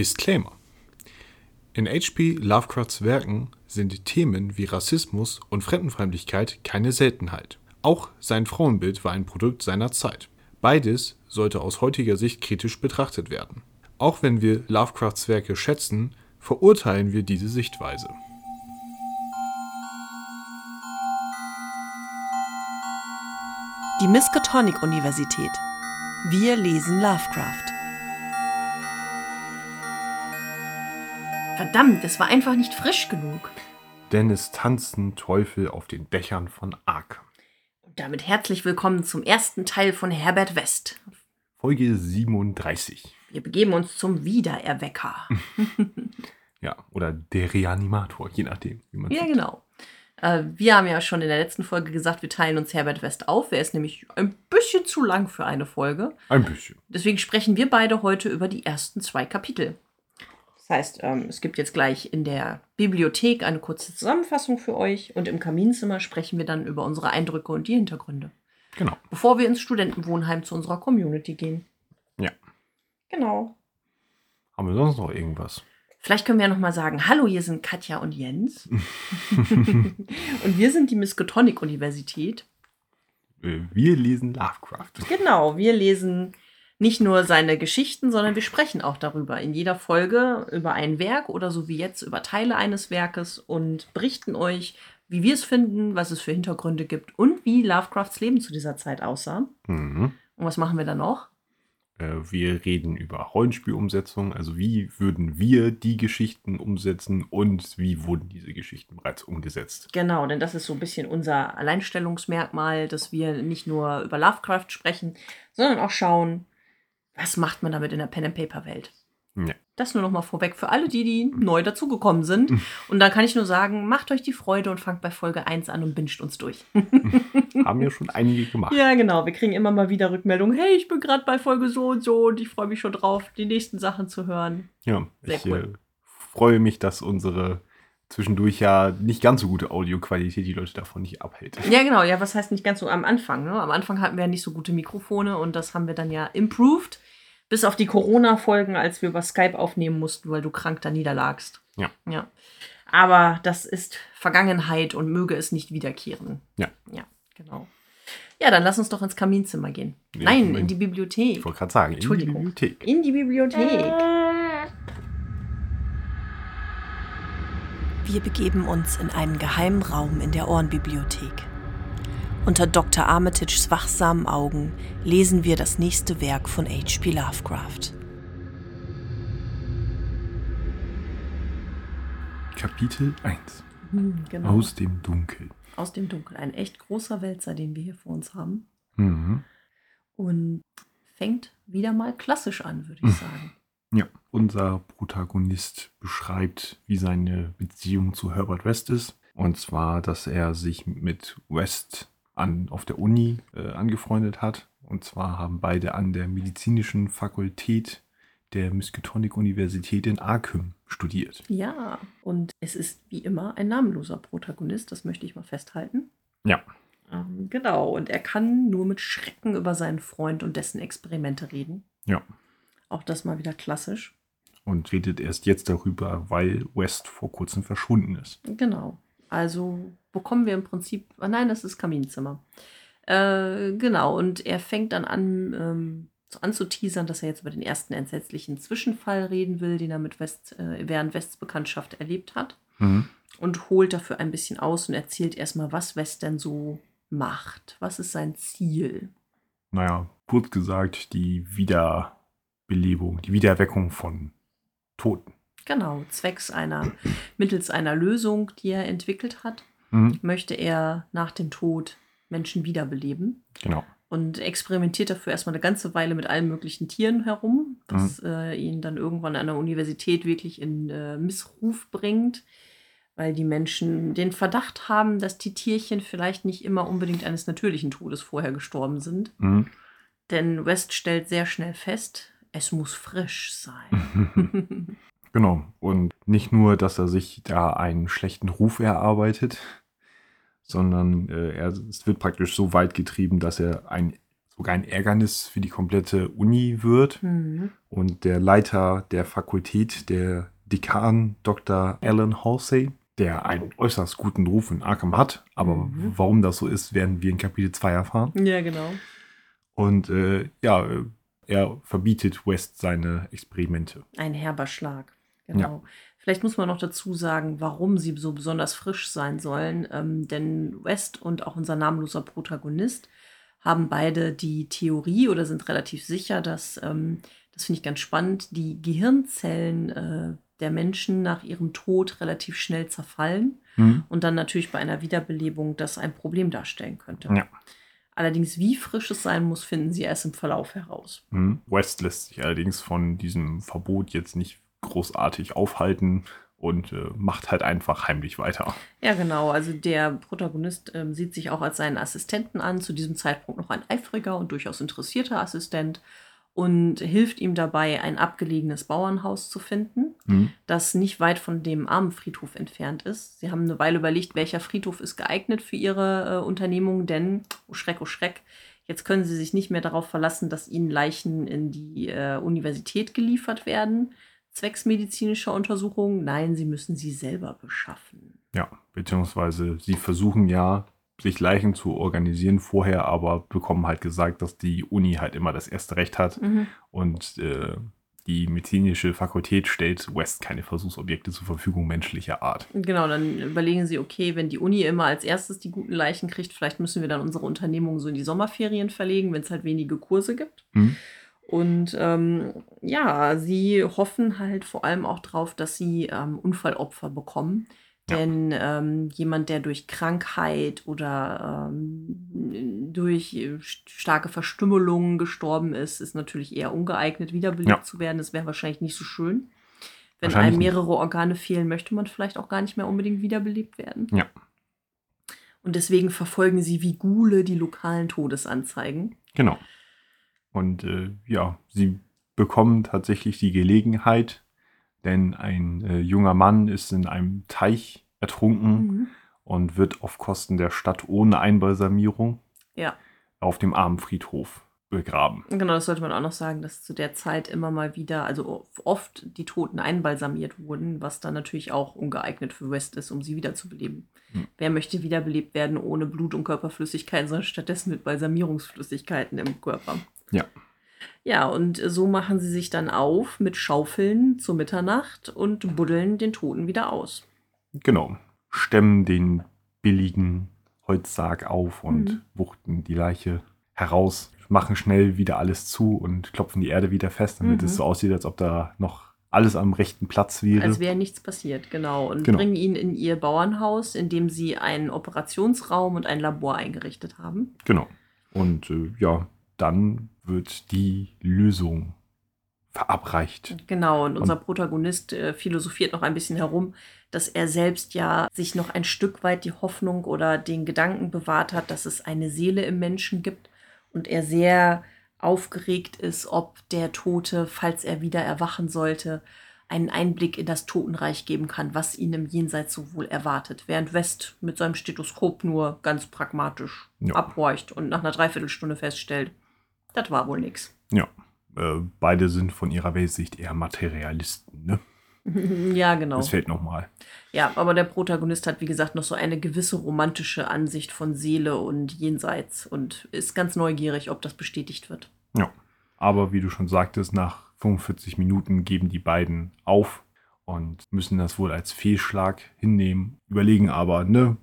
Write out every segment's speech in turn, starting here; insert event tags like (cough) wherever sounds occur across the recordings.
Disclaimer. In H.P. Lovecrafts Werken sind Themen wie Rassismus und Fremdenfeindlichkeit keine Seltenheit. Auch sein Frauenbild war ein Produkt seiner Zeit. Beides sollte aus heutiger Sicht kritisch betrachtet werden. Auch wenn wir Lovecrafts Werke schätzen, verurteilen wir diese Sichtweise. Die Miskatonic Universität. Wir lesen Lovecraft. Verdammt, es war einfach nicht frisch genug. Denn es tanzen Teufel auf den Dächern von Arkham. Und damit herzlich willkommen zum ersten Teil von Herbert West. Folge 37. Wir begeben uns zum Wiedererwecker. (laughs) Ja, oder der Reanimator, je nachdem, wie man ja, sieht. genau. Äh, wir haben ja schon in der letzten Folge gesagt, wir teilen uns Herbert West auf. Er ist nämlich ein bisschen zu lang für eine Folge. Ein bisschen. Deswegen sprechen wir beide heute über die ersten zwei Kapitel. Das heißt, ähm, es gibt jetzt gleich in der Bibliothek eine kurze Zusammenfassung für euch und im Kaminzimmer sprechen wir dann über unsere Eindrücke und die Hintergründe. Genau. Bevor wir ins Studentenwohnheim zu unserer Community gehen. Ja. Genau. Haben wir sonst noch irgendwas? Vielleicht können wir ja noch mal sagen, hallo, hier sind Katja und Jens. (laughs) und wir sind die Miskatonic-Universität. Äh, Wir lesen Lovecraft. Genau, wir lesen nicht nur seine Geschichten, sondern wir sprechen auch darüber in jeder Folge über ein Werk oder so wie jetzt über Teile eines Werkes und berichten euch, wie wir es finden, was es für Hintergründe gibt und wie Lovecrafts Leben zu dieser Zeit aussah. Mhm. Und was machen wir dann noch? Äh, Wir reden über Rollenspielumsetzung, also wie würden wir die Geschichten umsetzen und wie wurden diese Geschichten bereits umgesetzt. Genau, denn das ist so ein bisschen unser Alleinstellungsmerkmal, dass wir nicht nur über Lovecraft sprechen, sondern auch schauen, was macht man damit in der Pen-and-Paper-Welt. Ja. Das nur noch mal vorweg für alle, die, die neu dazugekommen sind. Und da kann ich nur sagen, macht euch die Freude und fangt bei Folge 1 an und binscht uns durch. Haben ja schon einige gemacht. ja, genau. Wir kriegen immer mal wieder Rückmeldungen. Hey, ich bin gerade bei Folge so und so und ich freue mich schon drauf, die nächsten Sachen zu hören. Ja, Sehr ich cool. äh, freue mich, dass unsere zwischendurch ja nicht ganz so gute Audioqualität die Leute davon nicht abhält. Ja, genau. Ja, was heißt nicht ganz so am Anfang? Ne? Am Anfang hatten wir ja nicht so gute Mikrofone und das haben wir dann ja improved. Bis auf die Corona-Folgen, als wir über Skype aufnehmen mussten, weil du krank da niederlagst. Ja. Ja. Aber das ist Vergangenheit und möge es nicht wiederkehren. Ja. Ja, genau. Ja, dann lass uns doch ins Kaminzimmer gehen. Ja, Nein, in die Bibliothek. Ich wollte gerade sagen, in die. Bibliothek. In die Bibliothek. Wir begeben uns in einen geheimen Raum in der Ohrenbibliothek. Unter Dr. Armitages wachsamen Augen lesen wir das nächste Werk von H.P. Lovecraft. Kapitel 1. Hm, genau. Aus dem Dunkel. Aus dem Dunkel. Ein echt großer Wälzer, den wir hier vor uns haben. Mhm. Und fängt wieder mal klassisch an, würde ich sagen. Ja, unser Protagonist beschreibt, wie seine Beziehung zu Herbert West ist. Und zwar, dass er sich mit West an, auf der Uni äh, angefreundet hat. Und zwar haben beide an der medizinischen Fakultät der Miskatonic-Universität in Arkham studiert. Ja, und es ist wie immer ein namenloser Protagonist, das möchte ich mal festhalten. Ja. Ähm, genau, und er kann nur mit Schrecken über seinen Freund und dessen Experimente reden. Ja. Auch das mal wieder klassisch. Und redet erst jetzt darüber, weil West vor kurzem verschwunden ist. Genau. Also bekommen wir im Prinzip. Ah, nein, das ist Kaminzimmer. Äh, genau, und er fängt dann an, ähm, so anzuteasern, dass er jetzt über den ersten entsetzlichen Zwischenfall reden will, den er mit West, äh, während Wests Bekanntschaft erlebt hat. Mhm. Und holt dafür ein bisschen aus und erzählt erstmal, was West denn so macht. Was ist sein Ziel? Naja, kurz gesagt, die Wiederbelebung, die Wiedererweckung von Toten. Genau, zwecks einer, mittels einer Lösung, die er entwickelt hat, Mhm. möchte er nach dem Tod Menschen wiederbeleben. Genau. und experimentiert dafür erstmal eine ganze Weile mit allen möglichen Tieren herum, was äh, ihn dann irgendwann an der Universität wirklich in äh, Missruf bringt, weil die Menschen den Verdacht haben, dass die Tierchen vielleicht nicht immer unbedingt eines natürlichen Todes vorher gestorben sind. Mhm. Denn West stellt sehr schnell fest, es muss frisch sein. (laughs) Genau. Und nicht nur, dass er sich da einen schlechten Ruf erarbeitet, sondern äh, er, es wird praktisch so weit getrieben, dass er ein sogar ein Ärgernis für die komplette Uni wird. Mhm. Und der Leiter der Fakultät, der Dekan Dr. Alan Halsey, der einen äußerst guten Ruf in Arkham hat. Aber Mhm. warum das so ist, werden wir in Kapitel 2 erfahren. Ja, genau. Und äh, ja, er verbietet West seine Experimente. Ein herber Schlag. Genau. Vielleicht muss man noch dazu sagen, warum sie so besonders frisch sein sollen. Ähm, denn West und auch unser namenloser Protagonist haben beide die Theorie oder sind relativ sicher, dass, ähm, das finde ich ganz spannend, die Gehirnzellen äh, der Menschen nach ihrem Tod relativ schnell zerfallen Hm? und dann natürlich bei einer Wiederbelebung das ein Problem darstellen könnte. Ja. Allerdings, wie frisch es sein muss, finden sie erst im Verlauf heraus. Hm? West lässt sich allerdings von diesem Verbot jetzt nicht großartig aufhalten und äh, macht halt einfach heimlich weiter. Ja, genau. Also der Protagonist ähm, sieht sich auch als seinen Assistenten an, zu diesem Zeitpunkt noch ein eifriger und durchaus interessierter Assistent und hilft ihm dabei, ein abgelegenes Bauernhaus zu finden, Hm? das nicht weit von dem Armenfriedhof entfernt ist. Sie haben eine Weile überlegt, welcher Friedhof ist geeignet für ihre äh, Unternehmung, denn, oh Schreck, oh Schreck, jetzt können sie sich nicht mehr darauf verlassen, dass ihnen Leichen in die äh, Universität geliefert werden, zwecks medizinischer Untersuchungen. Nein, sie müssen sie selber beschaffen. Ja, beziehungsweise sie versuchen ja, sich Leichen zu organisieren vorher, aber bekommen halt gesagt, dass die Uni halt immer das erste Recht hat Mhm. und äh, die medizinische Fakultät stellt West keine Versuchsobjekte zur Verfügung menschlicher Art. Genau, dann überlegen sie, okay, wenn die Uni immer als erstes die guten Leichen kriegt, vielleicht müssen wir dann unsere Unternehmung so in die Sommerferien verlegen, wenn es halt wenige Kurse gibt. Hm? Und ähm, ja, sie hoffen halt vor allem auch drauf, dass sie ähm, Unfallopfer bekommen. Denn ähm, jemand, der durch Krankheit oder ähm, durch äh, st- starke Verstümmelungen gestorben ist, ist natürlich eher ungeeignet, wiederbelebt Ja. zu werden. Das wäre wahrscheinlich nicht so schön. Wenn einem nicht. mehrere Organe fehlen, möchte man vielleicht auch gar nicht mehr unbedingt wiederbelebt werden. Ja. Und deswegen verfolgen sie wie Gule die lokalen Todesanzeigen. Genau. Und äh, ja, sie bekommen tatsächlich die Gelegenheit, denn ein äh, junger Mann ist in einem Teich ertrunken Mhm. und wird auf Kosten der Stadt ohne Einbalsamierung Ja. auf dem Armenfriedhof begraben. Genau, das sollte man auch noch sagen, dass zu der Zeit immer mal wieder, also oft die Toten einbalsamiert wurden, was dann natürlich auch ungeeignet für West ist, um sie wiederzubeleben. Hm. Wer möchte wiederbelebt werden ohne Blut und Körperflüssigkeiten, sondern stattdessen mit Balsamierungsflüssigkeiten im Körper? Ja. Ja, und so machen sie sich dann auf mit Schaufeln zur Mitternacht und buddeln den Toten wieder aus. Genau. Stemmen den billigen Holzsarg auf und Mhm. wuchten die Leiche heraus, machen schnell wieder alles zu und klopfen die Erde wieder fest, damit Mhm. es so aussieht, als ob da noch alles am rechten Platz wäre. Als wäre nichts passiert, genau. Und Genau. bringen ihn in ihr Bauernhaus, in dem sie einen Operationsraum und ein Labor eingerichtet haben. Genau. Und äh, ja, dann wird die Lösung verabreicht. Genau, und unser Protagonist äh, philosophiert noch ein bisschen herum, dass er selbst ja sich noch ein Stück weit die Hoffnung oder den Gedanken bewahrt hat, dass es eine Seele im Menschen gibt und er sehr aufgeregt ist, ob der Tote, falls er wieder erwachen sollte, einen Einblick in das Totenreich geben kann, was ihn im Jenseits so wohl erwartet. Während West mit seinem Stethoskop nur ganz pragmatisch Ja. abhorcht und nach einer Dreiviertelstunde feststellt, das war wohl nix. Ja. Äh, beide sind von ihrer Weltsicht eher Materialisten, ne? (laughs) ja, genau. Das fällt nochmal. Ja, aber der Protagonist hat, wie gesagt, noch so eine gewisse romantische Ansicht von Seele und Jenseits und ist ganz neugierig, ob das bestätigt wird. Ja. Aber wie du schon sagtest, nach 45 Minuten geben die beiden auf und müssen das wohl als Fehlschlag hinnehmen. Überlegen aber, ne?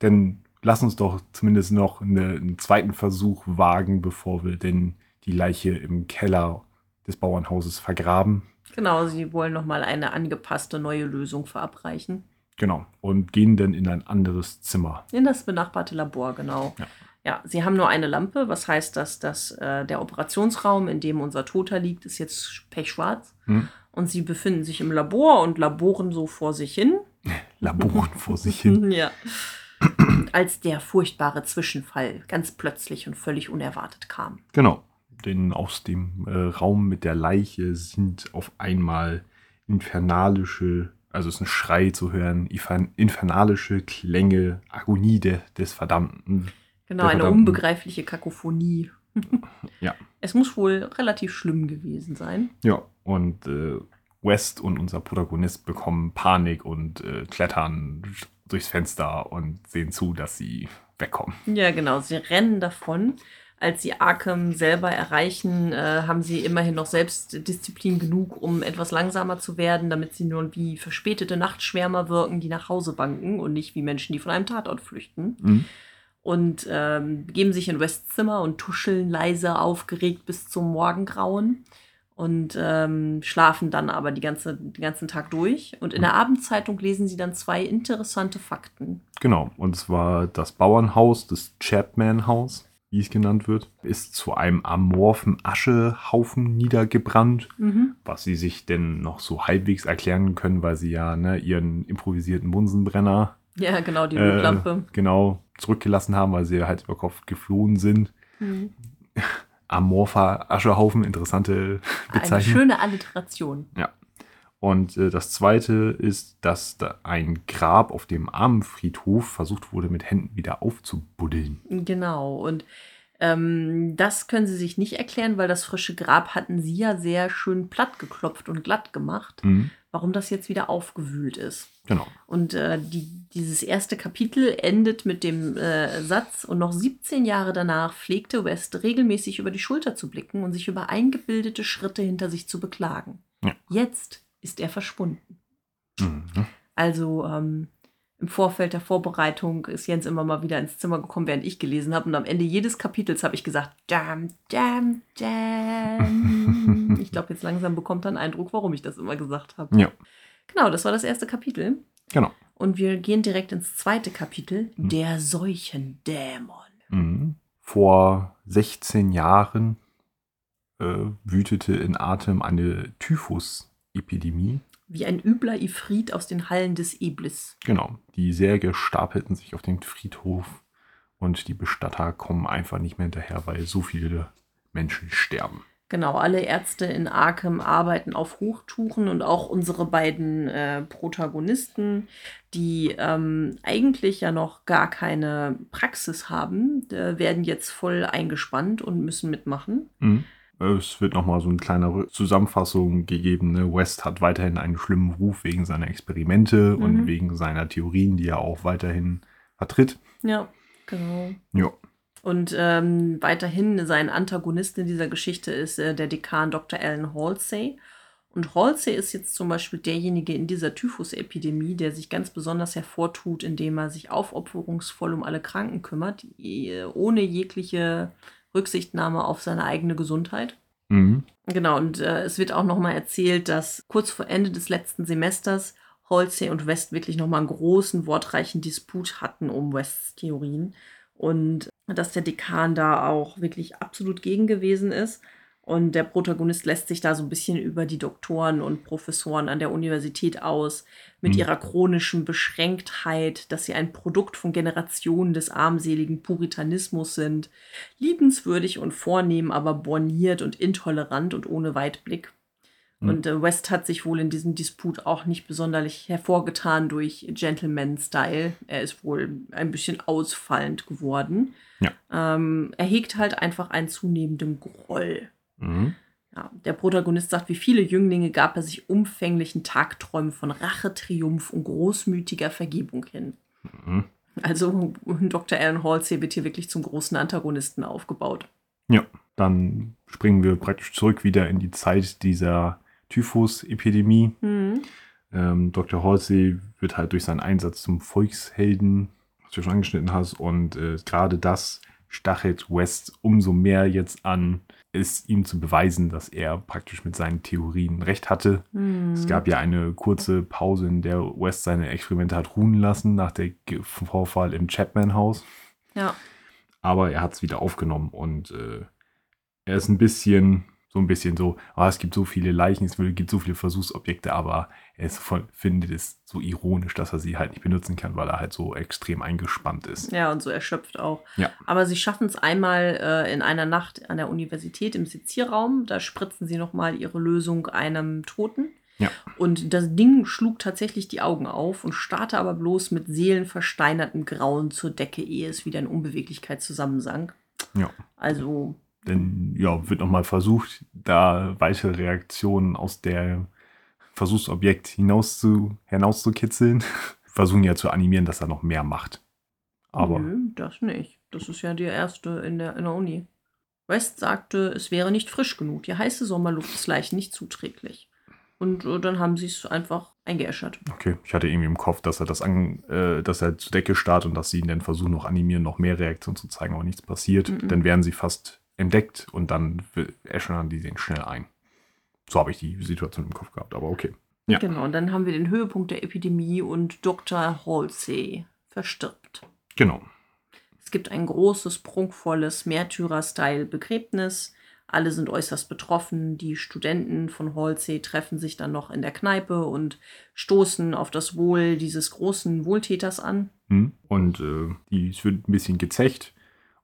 Denn lass uns doch zumindest noch eine, einen zweiten Versuch wagen, bevor wir denn die Leiche im Keller des Bauernhauses vergraben. Genau, sie wollen nochmal eine angepasste neue Lösung verabreichen. Genau. Und gehen dann in ein anderes Zimmer. In das benachbarte Labor, genau. Ja. Ja, sie haben nur eine Lampe, was heißt, dass das, äh, der Operationsraum, in dem unser Toter liegt, ist jetzt pechschwarz. Hm? Und sie befinden sich im Labor und laboren so vor sich hin. (laughs) Laboren vor sich hin. (laughs) Ja. Als der furchtbare Zwischenfall ganz plötzlich und völlig unerwartet kam. Genau. Denn aus dem äh, Raum mit der Leiche sind auf einmal infernalische, also es ist ein Schrei zu hören, infern- infernalische Klänge, Agonie de, des Verdammten. Genau, Der eine verdammten- unbegreifliche Kakophonie. ja. (laughs) Es muss wohl relativ schlimm gewesen sein. Ja, und äh, West und unser Protagonist bekommen Panik und äh, klettern durchs Fenster und sehen zu, dass sie wegkommen. Ja, genau. Sie rennen davon. Als sie Arkham selber erreichen, äh, haben sie immerhin noch Selbstdisziplin genug, um etwas langsamer zu werden, damit sie nur wie verspätete Nachtschwärmer wirken, die nach Hause banken und nicht wie Menschen, die von einem Tatort flüchten. Mhm. Und ähm, begeben sich in Wests Zimmer und tuscheln leise aufgeregt bis zum Morgengrauen und ähm, schlafen dann aber die ganze, den ganzen Tag durch. Und in der Abendzeitung lesen sie dann zwei interessante Fakten. Genau, und zwar das Bauernhaus, das Chapman-Haus, wie es genannt wird, ist zu einem amorphen Aschehaufen niedergebrannt, Mhm. was sie sich denn noch so halbwegs erklären können, weil sie ja ne, ihren improvisierten Bunsenbrenner Ja, genau, die äh, Notlampe. genau zurückgelassen haben, weil sie halt über Kopf geflohen sind. Mhm. (laughs) Amorpher Aschehaufen, interessante Eine Bezeichnung. schöne Alliteration. Und äh, das zweite ist, dass da ein Grab auf dem Armenfriedhof versucht wurde, mit Händen wieder aufzubuddeln. Genau. Und ähm, das können sie sich nicht erklären, weil das frische Grab hatten sie ja sehr schön platt geklopft und glatt gemacht. Mhm. Warum das jetzt wieder aufgewühlt ist. Genau. Und äh, die, dieses erste Kapitel endet mit dem äh, Satz, und noch 17 Jahre danach pflegte West regelmäßig über die Schulter zu blicken und sich über eingebildete Schritte hinter sich zu beklagen. Ja. Jetzt ist er verschwunden. Mhm. Also ähm, im Vorfeld der Vorbereitung ist Jens immer mal wieder ins Zimmer gekommen, während ich gelesen habe. Und am Ende jedes Kapitels habe ich gesagt, damn, damn, damn. (laughs) ich glaube, jetzt langsam bekommt er einen Eindruck, warum ich das immer gesagt habe. Ja, Genau, das war das erste Kapitel. genau. Und wir gehen direkt ins zweite Kapitel, Mhm. der Seuchendämon. Mhm. Vor 16 Jahren äh, wütete in Atem eine Typhus-Epidemie. Wie ein übler Ifrit aus den Hallen des Iblis. Genau. Die Särge stapelten sich auf den Friedhof und die Bestatter kommen einfach nicht mehr hinterher, weil so viele Menschen sterben. Genau, alle Ärzte in Arkham arbeiten auf Hochtouren und auch unsere beiden äh, Protagonisten, die ähm, eigentlich ja noch gar keine Praxis haben, äh, werden jetzt voll eingespannt und müssen mitmachen. Mhm. Es wird nochmal so eine kleine Zusammenfassung gegeben. Ne? West hat weiterhin einen schlimmen Ruf wegen seiner Experimente Mhm. und wegen seiner Theorien, die er auch weiterhin vertritt. Ja, genau. Ja. Und ähm, weiterhin sein Antagonist in dieser Geschichte ist äh, der Dekan Dr. Alan Halsey. Und Halsey ist jetzt zum Beispiel derjenige in dieser Typhus-Epidemie, der sich ganz besonders hervortut, indem er sich aufopferungsvoll um alle Kranken kümmert, eh- ohne jegliche Rücksichtnahme auf seine eigene Gesundheit. Mhm. Genau, und äh, es wird auch nochmal erzählt, dass kurz vor Ende des letzten Semesters Halsey und West wirklich nochmal einen großen, wortreichen Disput hatten um Wests Theorien. Und dass der Dekan da auch wirklich absolut gegen gewesen ist. Und der Protagonist lässt sich da so ein bisschen über die Doktoren und Professoren an der Universität aus, mit Mhm. ihrer chronischen Beschränktheit, dass sie ein Produkt von Generationen des armseligen Puritanismus sind, liebenswürdig und vornehm, aber borniert und intolerant und ohne Weitblick. Mhm. Und äh, West hat sich wohl in diesem Disput auch nicht besonderlich hervorgetan durch Gentleman-Style. Er ist wohl ein bisschen ausfallend geworden. Ja. Ähm, er hegt halt einfach einen zunehmenden Groll. Mhm. Ja, der Protagonist sagt, wie viele Jünglinge gab er sich umfänglichen Tagträumen von Rache, Triumph und großmütiger Vergebung hin. Mhm. Also Dr. Alan Halsey wird hier wirklich zum großen Antagonisten aufgebaut. Ja, dann springen wir praktisch zurück wieder in die Zeit dieser Typhus-Epidemie. Mhm. Ähm, Dr. Halsey wird halt durch seinen Einsatz zum Volkshelden, was du schon angeschnitten hast, und äh, gerade das stachelt West umso mehr jetzt an, es ihm zu beweisen, dass er praktisch mit seinen Theorien recht hatte. Mhm. Es gab ja eine kurze Pause, in der West seine Experimente hat ruhen lassen nach dem Vorfall im Chapman-Haus. Ja. Aber er hat es wieder aufgenommen und äh, er ist ein bisschen, so ein bisschen so, ah, es gibt so viele Leichen, es gibt so viele Versuchsobjekte, aber er ist voll, findet es so ironisch, dass er sie halt nicht benutzen kann, weil er halt so extrem eingespannt ist. Ja, und so erschöpft auch. Ja. Aber sie schaffen es einmal äh, in einer Nacht an der Universität im Sezierraum. Da spritzen sie nochmal ihre Lösung einem Toten. Ja. Und das Ding schlug tatsächlich die Augen auf und starrte aber bloß mit seelenversteinertem Grauen zur Decke, ehe es wieder in Unbeweglichkeit zusammensank. Ja. Also Denn ja, wird nochmal versucht, da weitere Reaktionen aus der Versuchsobjekt hinaus zu, hinauszukitzeln. (laughs) Versuchen ja zu animieren, dass er noch mehr macht. Aber. Nö, das nicht. Das ist ja die erste in der, in der Uni. West sagte, es wäre nicht frisch genug. Die heiße Sommerluft ist leicht nicht zuträglich. Und äh, dann haben sie es einfach eingeäschert. Okay, ich hatte irgendwie im Kopf, dass er das an, äh, dass er zur Decke starrt und dass sie ihn dann versuchen, noch animieren, noch mehr Reaktionen zu zeigen, aber nichts passiert. Mhm. Dann werden sie fast entdeckt und dann äschern die den schnell ein. So habe ich die Situation im Kopf gehabt, aber okay. Ja. Genau, und dann haben wir den Höhepunkt der Epidemie und Dr. Halsey verstirbt. Genau. Es gibt ein großes, prunkvolles Märtyrer-Style-Begräbnis. Alle sind äußerst betroffen. Die Studenten von Halsey treffen sich dann noch in der Kneipe und stoßen auf das Wohl dieses großen Wohltäters an. Hm. Und äh, die, es wird ein bisschen gezecht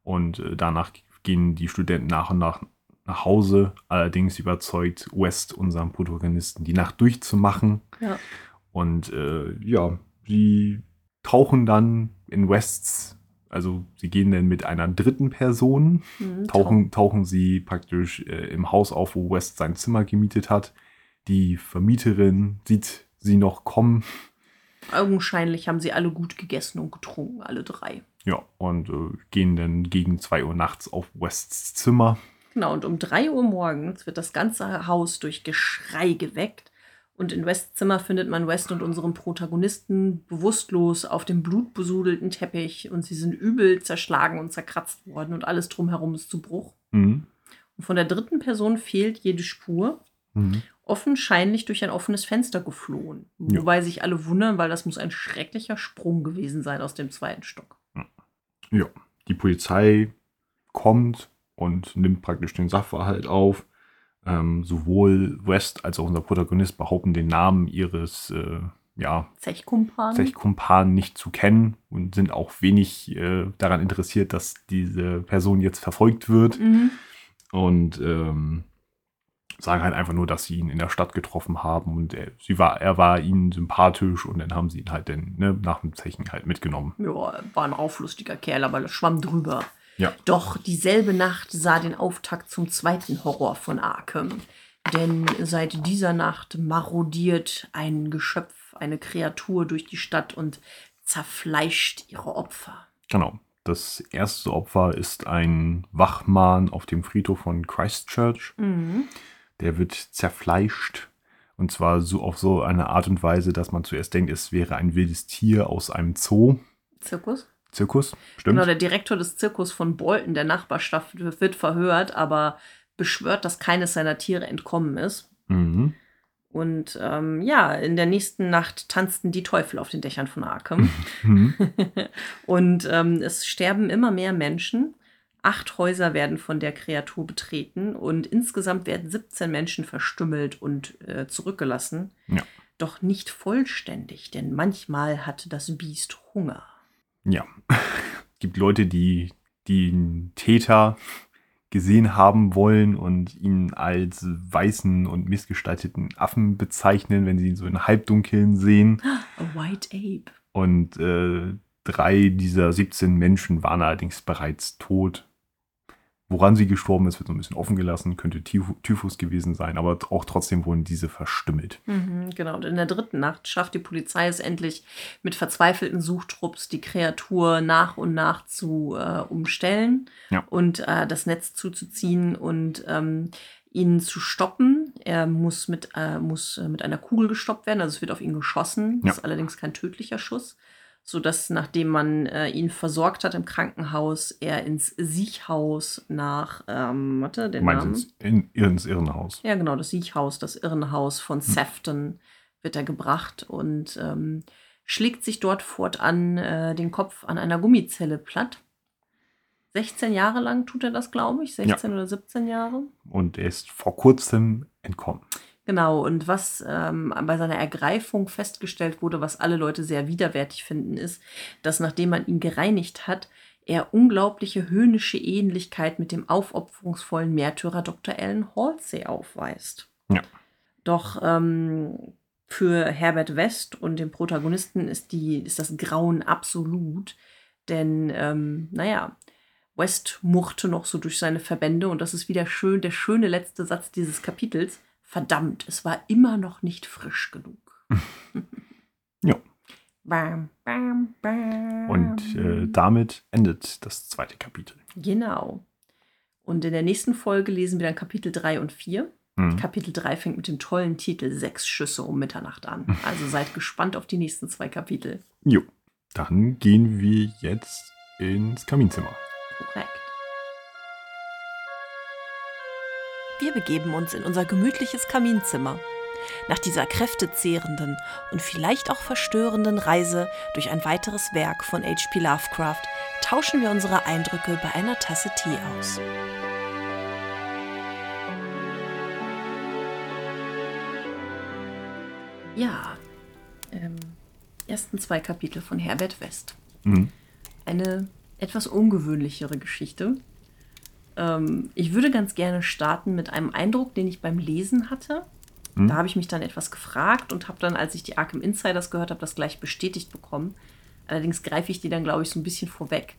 und äh, danach gehen die Studenten nach und nach nach Hause, allerdings überzeugt West, unseren Protagonisten, die Nacht durchzumachen. Ja. Und äh, ja, sie tauchen dann in Wests, also sie gehen dann mit einer dritten Person, Mhm, tauchen, tauchen sie praktisch äh, im Haus auf, wo West sein Zimmer gemietet hat. Die Vermieterin sieht sie noch kommen. Augenscheinlich haben sie alle gut gegessen und getrunken, alle drei. Ja, und äh, gehen dann gegen 2 Uhr nachts auf Wests Zimmer. Genau, und um 3 Uhr morgens wird das ganze Haus durch Geschrei geweckt. Und in Wests Zimmer findet man West und unseren Protagonisten bewusstlos auf dem blutbesudelten Teppich und sie sind übel zerschlagen und zerkratzt worden und alles drumherum ist zu Bruch. Mhm. Und von der dritten Person fehlt jede Spur, Mhm. offenscheinlich durch ein offenes Fenster geflohen. Ja. Wobei sich alle wundern, weil das muss ein schrecklicher Sprung gewesen sein aus dem zweiten Stock. Ja, die Polizei kommt und nimmt praktisch den Sachverhalt auf. Ähm, sowohl West als auch unser Protagonist behaupten den Namen ihres äh, ja, Zechkumpan. Zechkumpanen nicht zu kennen und sind auch wenig äh, daran interessiert, dass diese Person jetzt verfolgt wird. Mhm. Und ähm, sagen halt einfach nur, dass sie ihn in der Stadt getroffen haben und er, sie war, er war ihnen sympathisch und dann haben sie ihn halt dann, ne, nach dem Zechen halt mitgenommen. Ja, war ein auflustiger Kerl, aber das schwamm drüber. Ja. Doch dieselbe Nacht sah den Auftakt zum zweiten Horror von Arkham. Denn seit dieser Nacht marodiert ein Geschöpf, eine Kreatur durch die Stadt und zerfleischt ihre Opfer. Genau. Das erste Opfer ist ein Wachmann auf dem Friedhof von Christchurch. Mhm. Der wird zerfleischt. Und zwar so auf so eine Art und Weise, dass man zuerst denkt, es wäre ein wildes Tier aus einem Zoo. Zirkus? Zirkus, stimmt. Genau, der Direktor des Zirkus von Bolton, der Nachbarschaft, wird verhört, aber beschwört, dass keines seiner Tiere entkommen ist. mhm. Und ähm, ja, in der nächsten Nacht tanzten die Teufel auf den Dächern von Arkham. (laughs) Mhm. (laughs) und ähm, es sterben immer mehr Menschen. Acht Häuser werden von der Kreatur betreten und insgesamt werden 17 Menschen verstümmelt und äh, zurückgelassen. Ja. Doch nicht vollständig, denn manchmal hat das Biest Hunger. Ja. Es (laughs) gibt Leute, die den Täter gesehen haben wollen und ihn als weißen und missgestalteten Affen bezeichnen, wenn sie ihn so in Halbdunkeln sehen. (gasps) A White Ape. Und äh, drei dieser 17 Menschen waren allerdings bereits tot. Woran sie gestorben ist, wird so ein bisschen offen gelassen. Könnte Typh- Typhus gewesen sein, aber auch trotzdem wurden diese verstümmelt. Mhm, genau. Und in der dritten Nacht schafft die Polizei es endlich mit verzweifelten Suchtrupps, die Kreatur nach und nach zu äh, umstellen Ja. und äh, das Netz zuzuziehen und ähm, ihn zu stoppen. Er muss mit, äh, muss äh, mit einer Kugel gestoppt werden, also es wird auf ihn geschossen. Das Ja. ist allerdings kein tödlicher Schuss. Sodass, nachdem man äh, ihn versorgt hat im Krankenhaus, er ins Siechhaus nach, ähm, warte, den Meint Namen. ins, in, ins Irrenhaus. Ja, genau, das Siechhaus, das Irrenhaus Hm. von Sefton wird er gebracht und ähm, schlägt sich dort fortan äh, den Kopf an einer Gummizelle platt. 16 Jahre lang tut er das, glaube ich. 16 oder 17 Jahre. Und er ist vor kurzem entkommen. Genau, und was ähm, bei seiner Ergreifung festgestellt wurde, was alle Leute sehr widerwärtig finden, ist, dass nachdem man ihn gereinigt hat, er unglaubliche höhnische Ähnlichkeit mit dem aufopferungsvollen Märtyrer Dr. Alan Halsey aufweist. Ja. Doch ähm, für Herbert West und den Protagonisten ist, die, ist das Grauen absolut, denn, ähm, naja, West murrte noch so durch seine Verbände und das ist wieder schön, der schöne letzte Satz dieses Kapitels. Verdammt, es war immer noch nicht frisch genug. (laughs) Ja. Bam, bam, bam. Und äh, damit endet das zweite Kapitel. Genau. Und in der nächsten Folge lesen wir dann Kapitel 3 und 4. Mhm. Kapitel 3 fängt mit dem tollen Titel Sechs Schüsse um Mitternacht an. (laughs) Also seid gespannt auf die nächsten zwei Kapitel. Jo. Dann gehen wir jetzt ins Kaminzimmer. Korrekt. Wir begeben uns in unser gemütliches Kaminzimmer. Nach dieser kräftezehrenden und vielleicht auch verstörenden Reise durch ein weiteres Werk von H.P. Lovecraft tauschen wir unsere Eindrücke bei einer Tasse Tee aus. Ja. Ähm, ersten zwei Kapitel von Herbert West. Mhm. Eine etwas ungewöhnlichere Geschichte. Ähm, ich würde ganz gerne starten mit einem Eindruck, den ich beim Lesen hatte. Da habe ich mich dann etwas gefragt und habe dann, als ich die Arkham Insiders gehört habe, das gleich bestätigt bekommen. Allerdings greife ich die dann, glaube ich, so ein bisschen vorweg.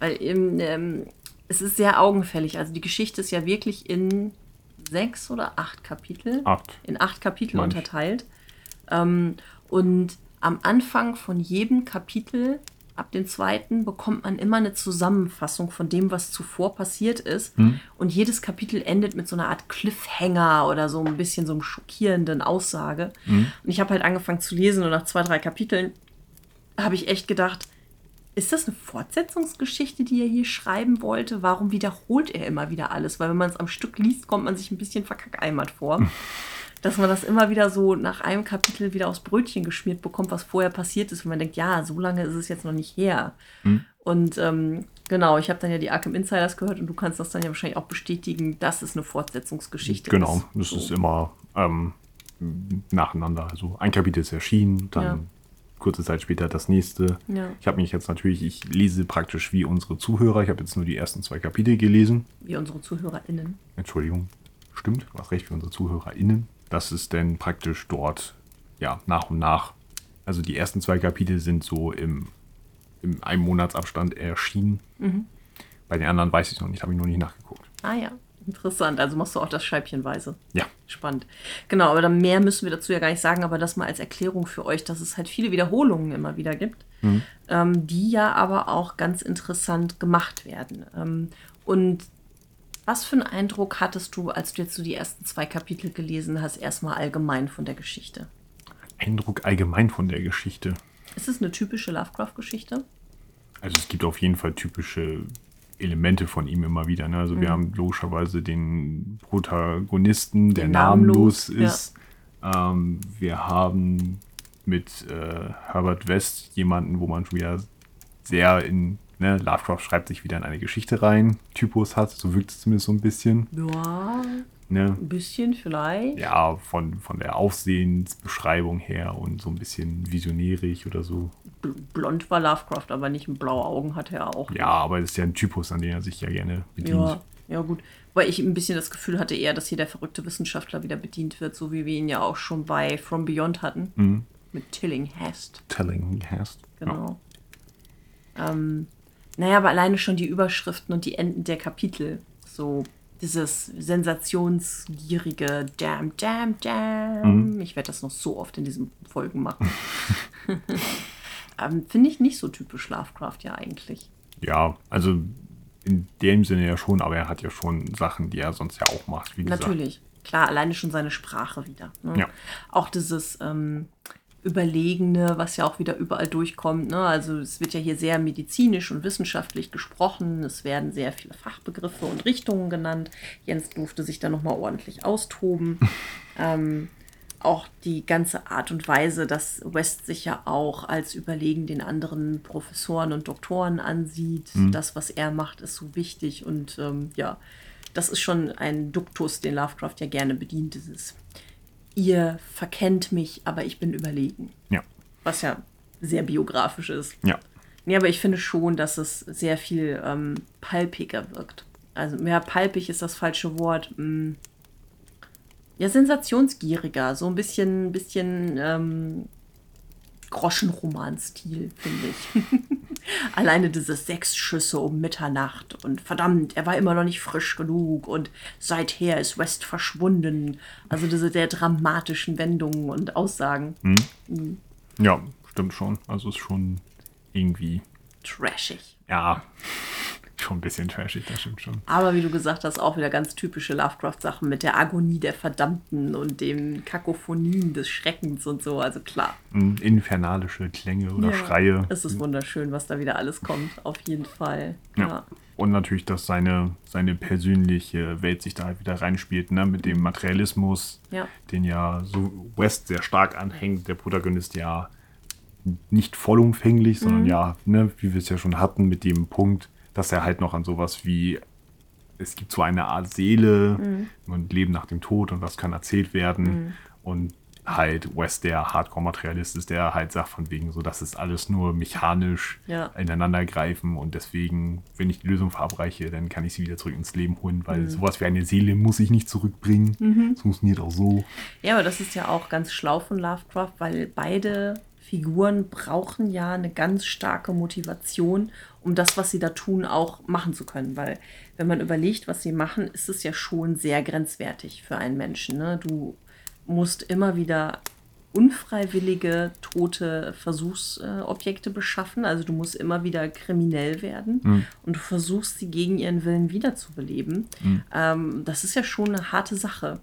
Weil ähm, ähm, es ist sehr augenfällig. Also die Geschichte ist ja wirklich in sechs oder acht Kapitel. Acht. In acht Kapitel Meine ich. unterteilt. Ähm, und am Anfang von jedem Kapitel, ab dem zweiten, bekommt man immer eine Zusammenfassung von dem, was zuvor passiert ist. Und jedes Kapitel endet mit so einer Art Cliffhanger oder so ein bisschen so einem schockierenden Aussage. Und ich habe halt angefangen zu lesen und nach zwei, drei Kapiteln habe ich echt gedacht, ist das eine Fortsetzungsgeschichte, die er hier schreiben wollte? Warum wiederholt er immer wieder alles? Weil wenn man es am Stück liest, kommt man sich ein bisschen verkackeimert vor. (laughs) Dass man das immer wieder so nach einem Kapitel wieder aufs Brötchen geschmiert bekommt, was vorher passiert ist. Und man denkt, ja, so lange ist es jetzt noch nicht her. Und ähm, genau, ich habe dann ja die Arkham Insiders gehört und du kannst das dann ja wahrscheinlich auch bestätigen, dass es eine Fortsetzungsgeschichte Genau, ist. das So. ist immer ähm, nacheinander. Also ein Kapitel ist erschienen, dann Ja. kurze Zeit später das nächste. Ja. Ich habe mich jetzt natürlich, ich lese praktisch wie unsere Zuhörer. Ich habe jetzt nur die ersten zwei Kapitel gelesen. Wie unsere ZuhörerInnen. Entschuldigung, stimmt, du hast recht für unsere ZuhörerInnen. Das ist dann praktisch dort, ja, nach und nach. Also die ersten zwei Kapitel sind so im, im einem Monatsabstand erschienen. Bei den anderen weiß ich noch nicht, habe ich noch nicht nachgeguckt. Ah ja, interessant. Also machst du auch das scheibchenweise. Ja, Spannend. Genau, aber dann mehr müssen wir dazu ja gar nicht sagen, aber das mal als Erklärung für euch, dass es halt viele Wiederholungen immer wieder gibt, ähm, die ja aber auch ganz interessant gemacht werden. Ähm, und was für einen Eindruck hattest du, als du jetzt so die ersten zwei Kapitel gelesen hast, erstmal allgemein von der Geschichte? Eindruck allgemein von der Geschichte. Ist es eine typische Lovecraft-Geschichte? Also es gibt auf jeden Fall typische Elemente von ihm immer wieder. Ne? Also wir haben logischerweise den Protagonisten, der namenlos, ist. Ähm, wir haben mit äh, Herbert West jemanden, wo man schon wieder sehr in, ne, Lovecraft schreibt sich wieder in eine Geschichte rein, Typus hat, so wirkt es zumindest so ein bisschen. Ja, Ne? ein bisschen vielleicht. Ja, von, von der Aussehensbeschreibung her und so ein bisschen visionärig oder so. Bl- Blond war Lovecraft, aber nicht blaue Augen hatte er auch. Ja, aber das ist ja ein Typus, an den er sich ja gerne bedient. Ja, ja gut. Weil ich ein bisschen das Gefühl hatte eher, dass hier der verrückte Wissenschaftler wieder bedient wird, so wie wir ihn ja auch schon bei From Beyond hatten. Mhm. Mit Tillinghast. Telling hast. Genau. Ähm, naja, aber alleine schon die Überschriften und die Enden der Kapitel. So dieses sensationsgierige Damn, damn, damn. Ich werde das noch so oft in diesen Folgen machen. (laughs) ähm, Finde ich nicht so typisch Lovecraft ja eigentlich. Ja, also in dem Sinne ja schon, aber er hat ja schon Sachen, die er sonst ja auch macht. Wie gesagt. Natürlich. Klar, alleine schon seine Sprache wieder. Ne? Ja. Auch dieses ähm, Überlegene, was ja auch wieder überall durchkommt. Ne? Also es wird ja hier sehr medizinisch und wissenschaftlich gesprochen. Es werden sehr viele Fachbegriffe und Richtungen genannt. Jens durfte sich da nochmal ordentlich austoben. (laughs) ähm, auch die ganze Art und Weise, dass West sich ja auch als überlegen den anderen Professoren und Doktoren ansieht. Das, was er macht, ist so wichtig. Und ähm, ja, das ist schon ein Duktus, den Lovecraft ja gerne bedient. Dieses, ihr verkennt mich, aber ich bin überlegen. Ja, Was ja sehr biografisch ist. ja. Nee, aber ich finde schon, dass es sehr viel ähm, palpiger wirkt. Also, ja, palpig ist das falsche Wort. Mm. Ja, sensationsgieriger. So ein bisschen, bisschen, ähm, Groschenroman-Stil, finde ich. (laughs) Alleine diese sechs Schüsse um Mitternacht und verdammt, er war immer noch nicht frisch genug und seither ist West verschwunden. Also diese sehr dramatischen Wendungen und Aussagen. Mhm. Mhm. Ja, stimmt schon. Also ist schon irgendwie trashig. Ja, schon ein bisschen trashig, das stimmt schon. Aber wie du gesagt hast, auch wieder ganz typische Lovecraft-Sachen mit der Agonie der Verdammten und den Kakophonien des Schreckens und so. Also klar. Mhm, infernalische Klänge oder ja, Schreie. Es ist wunderschön, was da wieder alles kommt, auf jeden Fall. Ja. ja. Und natürlich, dass seine, seine persönliche Welt sich da halt wieder reinspielt, ne? mit dem Materialismus, ja. den ja so West sehr stark anhängt, der Protagonist ja nicht vollumfänglich, sondern mhm. ja, ne, wie wir es ja schon hatten, mit dem Punkt, dass er halt noch an sowas wie, es gibt so eine Art Seele mhm. und Leben nach dem Tod und was kann erzählt werden. Mhm. Und halt West der Hardcore-Materialist ist, der halt sagt von wegen so, das ist alles nur mechanisch ja. ineinander greifen und deswegen, wenn ich die Lösung verabreiche, dann kann ich sie wieder zurück ins Leben holen, weil mhm. sowas wie eine Seele muss ich nicht zurückbringen. Mhm. Das funktioniert auch so. Ja, aber das ist ja auch ganz schlau von Lovecraft, weil beide Figuren brauchen ja eine ganz starke Motivation, um das, was sie da tun, auch machen zu können. Weil wenn man überlegt, was sie machen, ist es ja schon sehr grenzwertig für einen Menschen. Ne? Du musst immer wieder unfreiwillige tote Versuchsobjekte beschaffen. Also du musst immer wieder kriminell werden mhm. und du versuchst sie gegen ihren Willen wiederzubeleben. Mhm. Ähm, das ist ja schon eine harte Sache.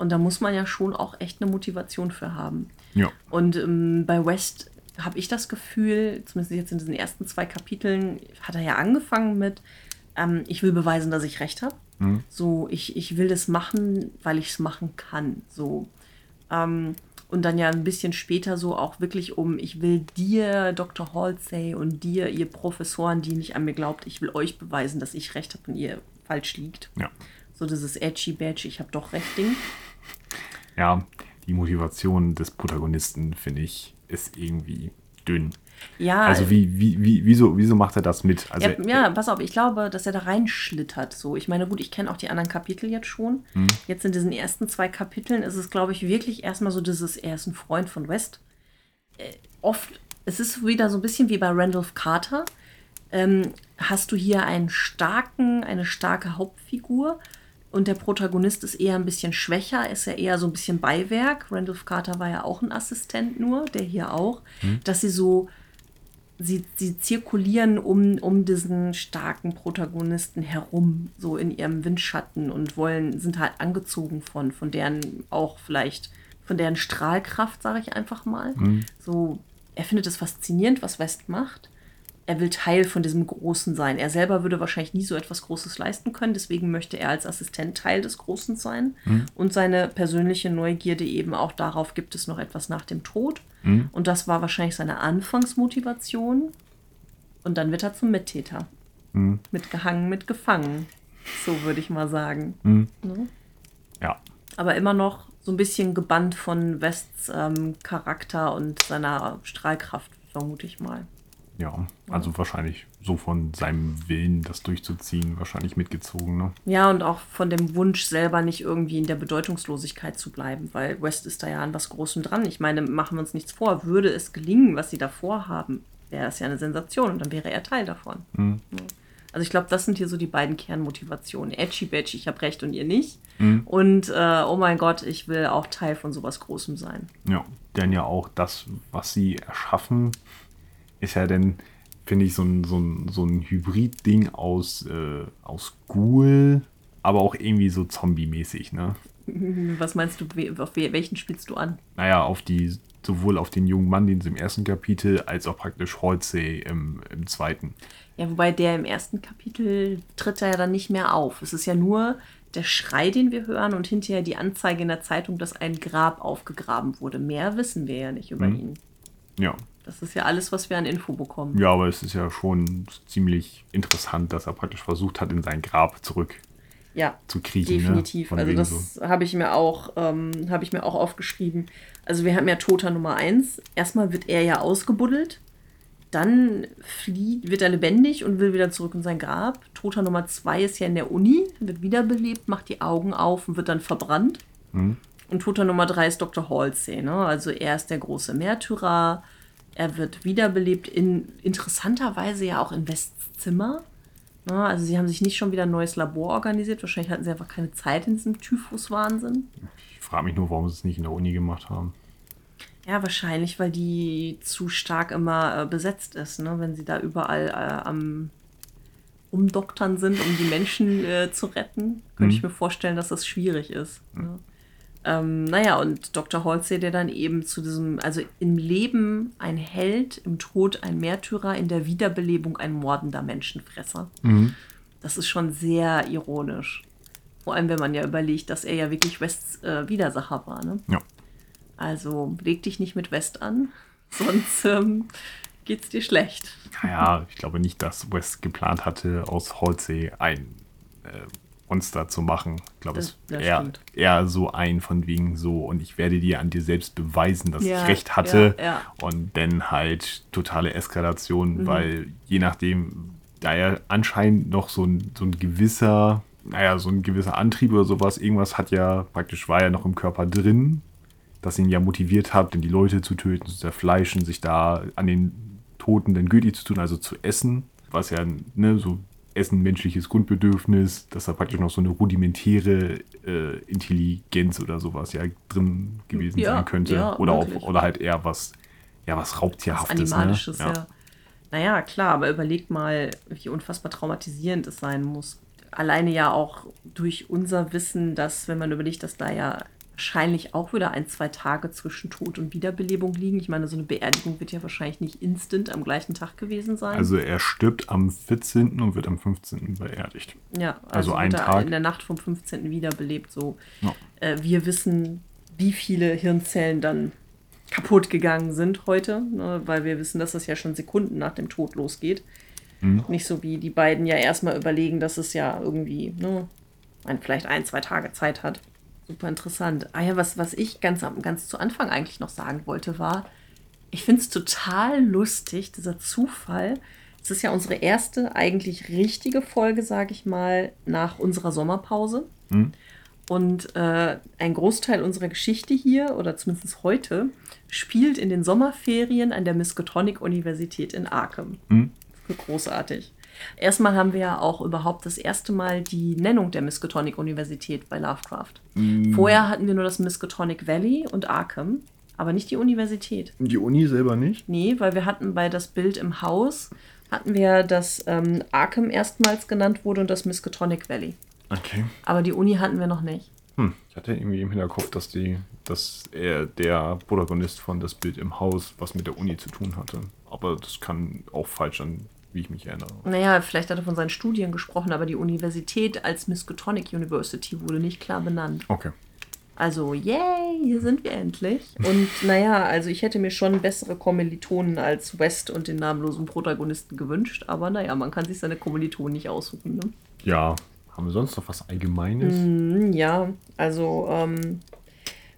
Und da muss man ja schon auch echt eine Motivation für haben. Ja. Und ähm, bei West habe ich das Gefühl, zumindest jetzt in diesen ersten zwei Kapiteln, hat er ja angefangen mit, ähm, ich will beweisen, dass ich recht habe. Mhm. So, ich, ich will das machen, weil ich es machen kann. So. Ähm, und dann ja ein bisschen später so auch wirklich um, ich will dir, Dr. Halsey, und dir, ihr Professoren, die nicht an mir glaubt, ich will euch beweisen, dass ich recht habe und ihr falsch liegt. Ja. So dieses edgy badge, ich habe doch recht Ding. Ja, die Motivation des Protagonisten, finde ich, ist irgendwie dünn. Ja. Also wie, wie, wie, wieso, wieso macht er das mit? Also, ja, ja, pass auf, ich glaube, dass er da reinschlittert. So. Ich meine, gut, ich kenne auch die anderen Kapitel jetzt schon. Hm. Jetzt in diesen ersten zwei Kapiteln ist es, glaube ich, wirklich erstmal so dieses, er ist ein Freund von West. Äh, oft, es ist wieder so ein bisschen wie bei Randolph Carter. Ähm, hast du hier einen starken, eine starke Hauptfigur und der Protagonist ist eher ein bisschen schwächer, ist ja eher so ein bisschen Beiwerk. Randolph Carter war ja auch ein Assistent nur, der hier auch, hm. dass sie so, sie, sie zirkulieren um, um diesen starken Protagonisten herum, so in ihrem Windschatten und wollen, sind halt angezogen von, von deren auch vielleicht, von deren Strahlkraft, sage ich einfach mal. Hm. So, er findet es faszinierend, was West macht er will Teil von diesem Großen sein. Er selber würde wahrscheinlich nie so etwas Großes leisten können, deswegen möchte er als Assistent Teil des Großen sein. Mhm. Und seine persönliche Neugierde eben auch darauf, gibt es noch etwas nach dem Tod. Mhm. Und das war wahrscheinlich seine Anfangsmotivation. Und dann wird er zum Mittäter. Mhm. Mitgehangen, mitgefangen. So würde ich mal sagen. Mhm. Ne? Ja. Aber immer noch so ein bisschen gebannt von Wests ähm, Charakter und seiner Strahlkraft, vermute ich mal. Ja, also ja. wahrscheinlich so von seinem Willen, das durchzuziehen, wahrscheinlich mitgezogen. Ne? Ja, und auch von dem Wunsch selber nicht irgendwie in der Bedeutungslosigkeit zu bleiben, weil West ist da ja an was Großem dran. Ich meine, machen wir uns nichts vor, würde es gelingen, was sie da vorhaben, wäre das ja eine Sensation und dann wäre er Teil davon. Mhm. Also ich glaube, das sind hier so die beiden Kernmotivationen. Edgy Badge, ich habe recht und ihr nicht. Mhm. Und äh, oh mein Gott, ich will auch Teil von sowas Großem sein. Ja, denn ja auch das, was sie erschaffen, ist ja dann, finde ich, so ein, so ein, so ein Hybrid-Ding aus, äh, aus Ghoul, aber auch irgendwie so Zombie-mäßig, ne? Was meinst du, auf welchen spielst du an? Naja, auf die, sowohl auf den jungen Mann, den sie im ersten Kapitel, als auch praktisch Halsey im, im zweiten. Ja, wobei der im ersten Kapitel tritt er ja dann nicht mehr auf. Es ist ja nur der Schrei, den wir hören und hinterher die Anzeige in der Zeitung, dass ein Grab aufgegraben wurde. Mehr wissen wir ja nicht über mhm. ihn. Ja, das ist ja alles, was wir an Info bekommen. Ja, aber es ist ja schon ziemlich interessant, dass er praktisch versucht hat, in sein Grab zurück ja, zu kriechen. Ne? Definitiv. Ne? Also das so. habe ich mir auch, ähm, habe ich mir auch aufgeschrieben. Also wir haben ja Toter Nummer 1. Erstmal wird er ja ausgebuddelt. Dann flieht, wird er lebendig und will wieder zurück in sein Grab. Toter Nummer 2 ist ja in der Uni, wird wiederbelebt, macht die Augen auf und wird dann verbrannt. Mhm. Und Toter Nummer 3 ist Dr. Halsey. Ne? Also er ist der große Märtyrer Er wird wiederbelebt in interessanterweise ja auch in Wests Zimmer. Ja, also sie haben sich nicht schon wieder ein neues Labor organisiert. Wahrscheinlich hatten sie einfach keine Zeit in diesem Typhus-Wahnsinn. Ich frage mich nur, warum sie es nicht in der Uni gemacht haben. Ja, wahrscheinlich, weil die zu stark immer äh, besetzt ist, ne? wenn sie da überall äh, am Umdoktern sind, um die Menschen äh, zu retten. Könnte Mhm. ich mir vorstellen, dass das schwierig ist. Ne? Ähm, naja, und Dr. Halsey, der dann eben zu diesem, also im Leben ein Held, im Tod ein Märtyrer, in der Wiederbelebung ein mordender Menschenfresser. Mhm. Das ist schon sehr ironisch. Vor allem, wenn man ja überlegt, dass er ja wirklich Wests äh, Widersacher war. Ne? Ja. Also leg dich nicht mit West an, (laughs) sonst ähm, geht's dir schlecht. Naja, ich glaube nicht, dass West geplant hatte, aus Halsey ein äh, Monster zu machen. Ich glaube, es das eher, stimmt. eher so ein von wegen so und ich werde dir an dir selbst beweisen, dass Ja, ich recht hatte. ja, ja. Und dann halt totale Eskalation, Mhm. weil je nachdem, da ja anscheinend noch so ein, so ein gewisser, naja, so ein gewisser Antrieb oder sowas, irgendwas hat ja praktisch war ja noch im Körper drin, das ihn ja motiviert hat, denn die Leute zu töten, zu zerfleischen, sich da an den Toten dann gütig zu tun, also zu essen, was ja ne, so Essen menschliches Grundbedürfnis, dass da praktisch noch so eine rudimentäre äh, Intelligenz oder sowas ja drin gewesen Ja, sein könnte. ja, oder, möglich. oder halt eher was, ja, was Was Raubtierhaftes. Animalisches, ne? ja. Naja, klar, aber überleg mal, wie unfassbar traumatisierend es sein muss. Alleine ja auch durch unser Wissen, dass, wenn man überlegt, dass da ja wahrscheinlich auch wieder ein, zwei Tage zwischen Tod und Wiederbelebung liegen. Ich meine, so eine Beerdigung wird ja wahrscheinlich nicht instant am gleichen Tag gewesen sein. Also er stirbt am 14. und wird am 15. beerdigt. Ja, Also also, ein Tag. in der Nacht vom 15. wiederbelebt. So. Ja. Äh, wir wissen, wie viele Hirnzellen dann kaputt gegangen sind heute, ne, weil wir wissen, dass es ja schon Sekunden nach dem Tod losgeht. Mhm. Nicht so wie die beiden ja erstmal überlegen, dass es ja irgendwie, ne, ein, vielleicht ein, zwei Tage Zeit hat. Super interessant. Ah ja, was, was ich ganz, ganz zu Anfang eigentlich noch sagen wollte, war, ich finde es total lustig, dieser Zufall. Es ist ja unsere erste eigentlich richtige Folge, sage ich mal, nach unserer Sommerpause. Hm? Und äh, ein Großteil unserer Geschichte hier, oder zumindest heute, spielt in den Sommerferien an der Miskatonic-Universität in Arkham. Hm? Großartig. Erstmal haben wir ja auch überhaupt das erste Mal die Nennung der Miskatonic-Universität bei Lovecraft. Mm, Vorher hatten wir nur das Miskatonic Valley und Arkham, aber nicht die Universität. Die Uni selber nicht? Nee, weil wir hatten bei das Bild im Haus, hatten wir, dass ähm, Arkham erstmals genannt wurde und das Miskatonic Valley. Okay. Aber die Uni hatten wir noch nicht. Hm. Ich hatte irgendwie im Hinterkopf, dass die, dass er der Protagonist von das Bild im Haus was mit der Uni zu tun hatte. Aber das kann auch falsch sein, wie ich mich erinnere. Naja, vielleicht hat er von seinen Studien gesprochen, aber die Universität als Miskatonic University wurde nicht klar benannt. Okay. Also, yay, hier sind wir endlich. Und (laughs) naja, also ich hätte mir schon bessere Kommilitonen als West und den namenlosen Protagonisten gewünscht, aber naja, man kann sich seine Kommilitonen nicht aussuchen. Ne? Ja. Haben wir sonst noch was Allgemeines? Mm, Ja, also ähm,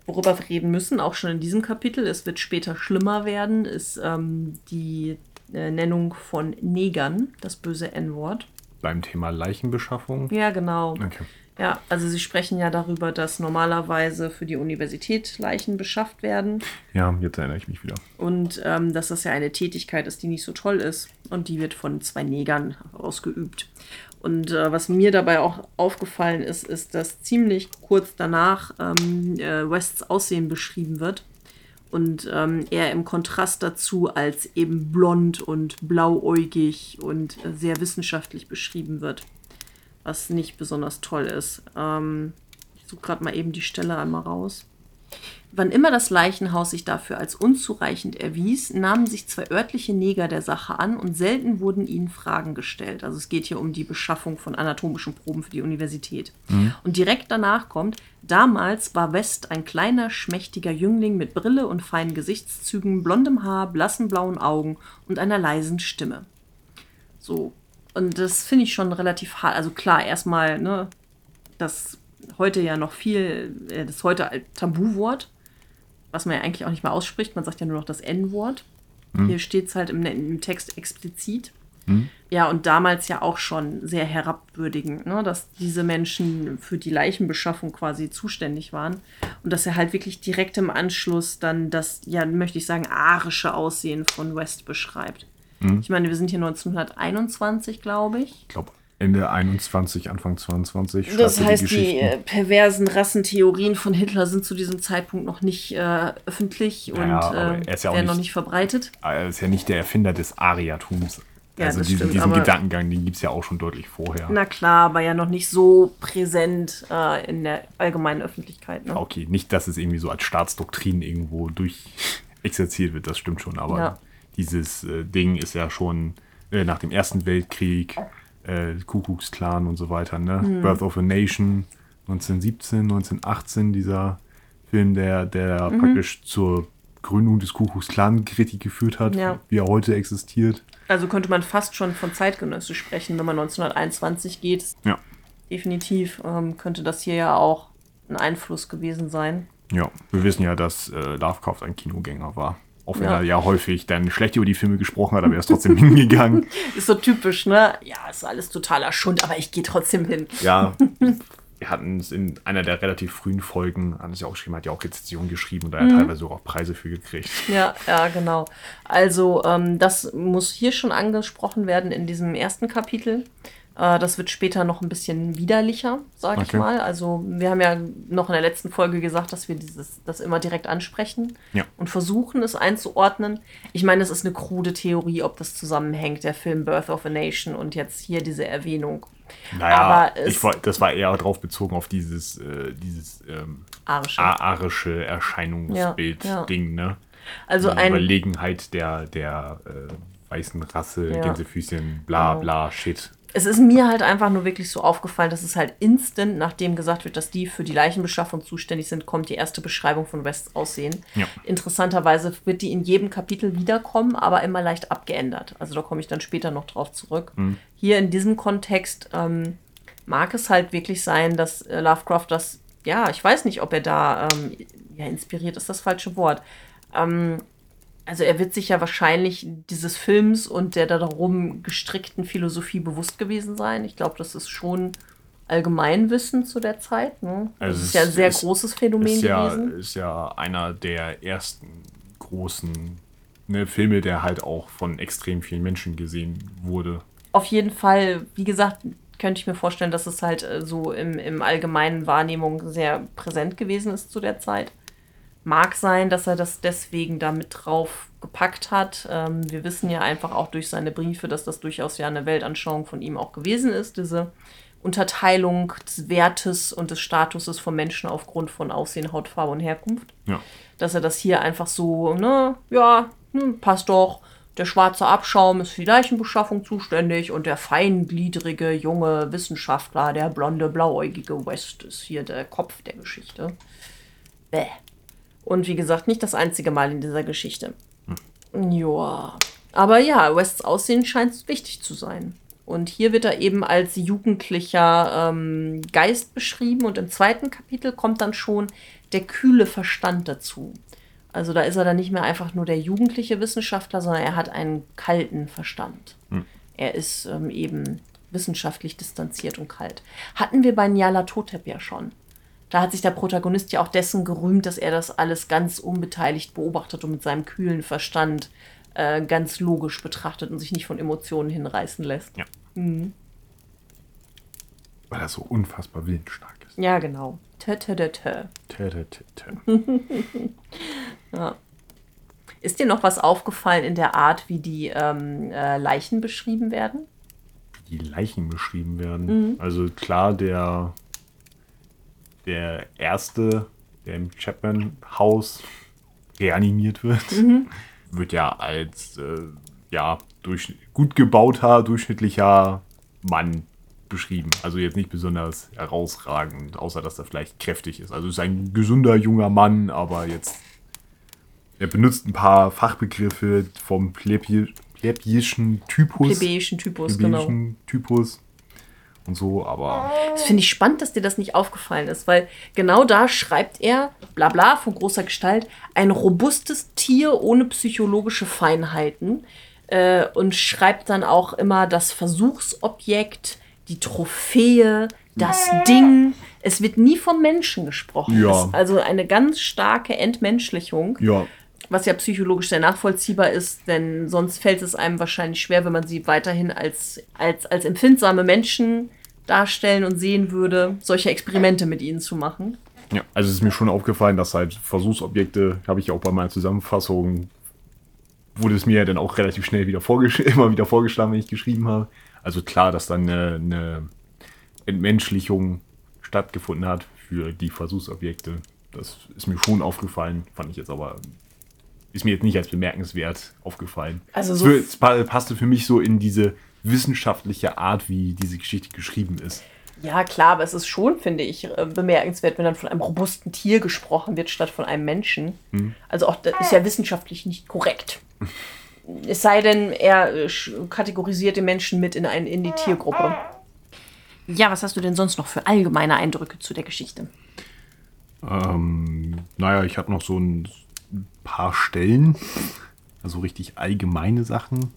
worüber wir reden müssen, auch schon in diesem Kapitel, es wird später schlimmer werden, ist ähm, die Nennung von Negern, das böse N-Wort. Beim Thema Leichenbeschaffung? Ja, genau. Okay. Ja, also sie sprechen ja darüber, dass normalerweise für die Universität Leichen beschafft werden Ja, jetzt erinnere ich mich wieder. und ähm, dass das ja eine Tätigkeit ist, die nicht so toll ist und die wird von zwei Negern ausgeübt. Und äh, was mir dabei auch aufgefallen ist, ist, dass ziemlich kurz danach ähm, äh, Wests Aussehen beschrieben wird und ähm, er im Kontrast dazu als eben blond und blauäugig und äh, sehr wissenschaftlich beschrieben wird, was nicht besonders toll ist. Ähm, ich suche gerade mal eben die Stelle einmal raus. Wann immer das Leichenhaus sich dafür als unzureichend erwies, nahmen sich zwei örtliche Neger der Sache an und selten wurden ihnen Fragen gestellt. Also es geht hier um die Beschaffung von anatomischen Proben für die Universität. Und direkt danach kommt, damals war West ein kleiner, schmächtiger Jüngling mit Brille und feinen Gesichtszügen, blondem Haar, blassen blauen Augen und einer leisen Stimme. So. Und das finde ich schon relativ hart. Also klar, erstmal, ne, das heute ja noch viel, äh, das heute Tabuwort, was man ja eigentlich auch nicht mehr ausspricht. Man sagt ja nur noch das N-Wort. Hier steht es halt im, im Text explizit. Ja, und damals ja auch schon sehr herabwürdigend, ne? dass diese Menschen für die Leichenbeschaffung quasi zuständig waren. Und dass er halt wirklich direkt im Anschluss dann das, ja, möchte ich sagen, arische Aussehen von West beschreibt. Ich meine, wir sind hier 1921, glaube ich. Ich glaube, Ende 21, Anfang 22. schreibt Das heißt, die, Geschichten. äh, perversen Rassentheorien von Hitler sind zu diesem Zeitpunkt noch nicht äh, öffentlich und Naja, aber äh, er ist ja auch werden noch nicht- nicht verbreitet. er ist ja nicht der Erfinder des Ariatums. Ja, also diesen, stimmt, diesen Gedankengang, den gibt es ja auch schon deutlich vorher. Na klar, aber ja noch nicht so präsent äh, in der allgemeinen Öffentlichkeit. Ne? Okay, nicht, dass es irgendwie so als Staatsdoktrin irgendwo durch exerziert wird, das stimmt schon, aber Ja. dieses äh, Ding ist ja schon äh, nach dem Ersten Weltkrieg, äh, Kuckucksklan und so weiter, ne? Hm. Birth of a Nation, 1917, 1918, dieser Film, der, der Mhm. praktisch zur Gründung des Kuckucksklan Kritik geführt hat, Ja. wie er heute existiert. Also könnte man fast schon von zeitgenössisch sprechen, wenn man 1921 geht. Ja. Definitiv ähm, könnte das hier ja auch ein Einfluss gewesen sein. Ja, wir wissen ja, dass äh, Lovecraft ein Kinogänger war. Auch wenn Ja. er ja häufig dann schlecht über die Filme gesprochen hat, aber er ist trotzdem (laughs) hingegangen. Ist so typisch, ne? Ja, ist alles totaler Schund, aber ich gehe trotzdem hin. Ja, (laughs) wir hatten es in einer der relativ frühen Folgen, hat es ja auch geschrieben, hat ja auch Rezensionen geschrieben und da hat er teilweise auch Preise für gekriegt. Ja, ja, genau. Also, ähm, das muss hier schon angesprochen werden in diesem ersten Kapitel. Äh, das wird später noch ein bisschen widerlicher, sag ich Okay. mal. Also, wir haben ja noch in der letzten Folge gesagt, dass wir dieses, das immer direkt ansprechen Ja. und versuchen, es einzuordnen. Ich meine, es ist eine krude Theorie, ob das zusammenhängt, der Film Birth of a Nation und jetzt hier diese Erwähnung. Naja, Aber es- ich, das war eher darauf bezogen auf dieses, äh, dieses ähm, Arische. arische Ja, ja. Erscheinungsbild-Ding, ne? Also Die ein, Überlegenheit der, der äh, weißen Rasse, Ja. Gänsefüßchen, bla Genau. bla, shit. Es ist mir halt einfach nur wirklich so aufgefallen, dass es halt instant, nachdem gesagt wird, dass die für die Leichenbeschaffung zuständig sind, kommt die erste Beschreibung von Wests Aussehen. Ja. Interessanterweise wird die in jedem Kapitel wiederkommen, aber immer leicht abgeändert. Also da komme ich dann später noch drauf zurück. Hier in diesem Kontext ähm, mag es halt wirklich sein, dass äh, Lovecraft das, ja, ich weiß nicht, ob er da, ähm, ja, inspiriert ist das falsche Wort. Ähm, also er wird sich ja wahrscheinlich dieses Films und der darum gestrickten Philosophie bewusst gewesen sein. Ich glaube, das ist schon Allgemeinwissen zu der Zeit. Ne? Also das es ist ja ein sehr ist- großes Phänomen ist ja, gewesen. ist ja einer der ersten großen ne, Filme, der halt auch von extrem vielen Menschen gesehen wurde. Auf jeden Fall, wie gesagt, könnte ich mir vorstellen, dass es halt äh, so im, im allgemeinen Wahrnehmung sehr präsent gewesen ist zu der Zeit. Mag sein, dass er das deswegen da mit drauf gepackt hat. Ähm, wir wissen ja einfach auch durch seine Briefe, dass das durchaus ja eine Weltanschauung von ihm auch gewesen ist, diese Unterteilung des Wertes und des Statuses von Menschen aufgrund von Aussehen, Hautfarbe und Herkunft Ja. dass er das hier einfach so, ne, ja, hm, passt doch. Der schwarze Abschaum ist für die Leichenbeschaffung zuständig und der feingliedrige junge Wissenschaftler, der blonde, blauäugige West, ist hier der Kopf der Geschichte. Bäh. Und wie gesagt, nicht das einzige Mal in dieser Geschichte. Joa. Aber ja, Wests Aussehen scheint wichtig zu sein. Und hier wird er eben als jugendlicher ähm, Geist beschrieben und im zweiten Kapitel kommt dann schon der kühle Verstand dazu. Also da ist er dann nicht mehr einfach nur der jugendliche Wissenschaftler, sondern er hat einen kalten Verstand. Er ist ähm, eben wissenschaftlich distanziert und kalt. Hatten wir bei Nyala Totep ja schon. Da hat sich der Protagonist ja auch dessen gerühmt, dass er das alles ganz unbeteiligt beobachtet und mit seinem kühlen Verstand äh, ganz logisch betrachtet und sich nicht von Emotionen hinreißen lässt. Ja. Weil er so unfassbar willensstark ist. Ja, genau. Tö, tö, tö, tö. Tä, tä, tä, tä. Ist dir noch was aufgefallen in der Art, wie die ähm, äh, Leichen beschrieben werden? Die Leichen beschrieben werden. Also klar, der, der erste, der im Chapman-Haus reanimiert wird, wird ja als äh, ja, durch, gut gebauter, durchschnittlicher Mann beschrieben. Also jetzt nicht besonders herausragend, außer dass er vielleicht kräftig ist. Also ist ein gesunder junger Mann, aber jetzt er benutzt ein paar Fachbegriffe vom plebi plebejischen Typus. Plebejischen Typus, genau. plebejischen Typus und so, aber Das finde ich spannend, dass dir das nicht aufgefallen ist, weil genau da schreibt er, bla bla, von großer Gestalt, ein robustes Tier ohne psychologische Feinheiten, äh, und schreibt dann auch immer das Versuchsobjekt, die Trophäe, das Ding. Es wird nie vom Menschen gesprochen. Ja. Also eine ganz starke Entmenschlichung. Ja. Was ja psychologisch sehr nachvollziehbar ist, denn sonst fällt es einem wahrscheinlich schwer, wenn man sie weiterhin als, als, als empfindsame Menschen darstellen und sehen würde, solche Experimente mit ihnen zu machen. Ja, also es ist mir schon aufgefallen, dass halt Versuchsobjekte, habe ich auch bei meiner Zusammenfassung, wurde es mir ja dann auch relativ schnell wieder (laughs) immer wieder vorgeschlagen, wenn ich geschrieben habe. Also klar, dass dann eine, eine Entmenschlichung stattgefunden hat für die Versuchsobjekte. Das ist mir schon aufgefallen, fand ich jetzt aber, ist mir jetzt nicht als bemerkenswert aufgefallen. Also es, so- es pa- passte für mich so in diese wissenschaftliche Art, wie diese Geschichte geschrieben ist. Ja, klar, aber es ist schon, finde ich, äh, bemerkenswert, wenn dann von einem robusten Tier gesprochen wird, statt von einem Menschen. Also auch das ist ja wissenschaftlich nicht korrekt. (laughs) Es sei denn, er äh, kategorisiert den Menschen mit in, ein, in die Tiergruppe. Ja, was hast du denn sonst noch für allgemeine Eindrücke zu der Geschichte? Ähm, naja, ich habe noch so ein paar Stellen, also richtig allgemeine Sachen.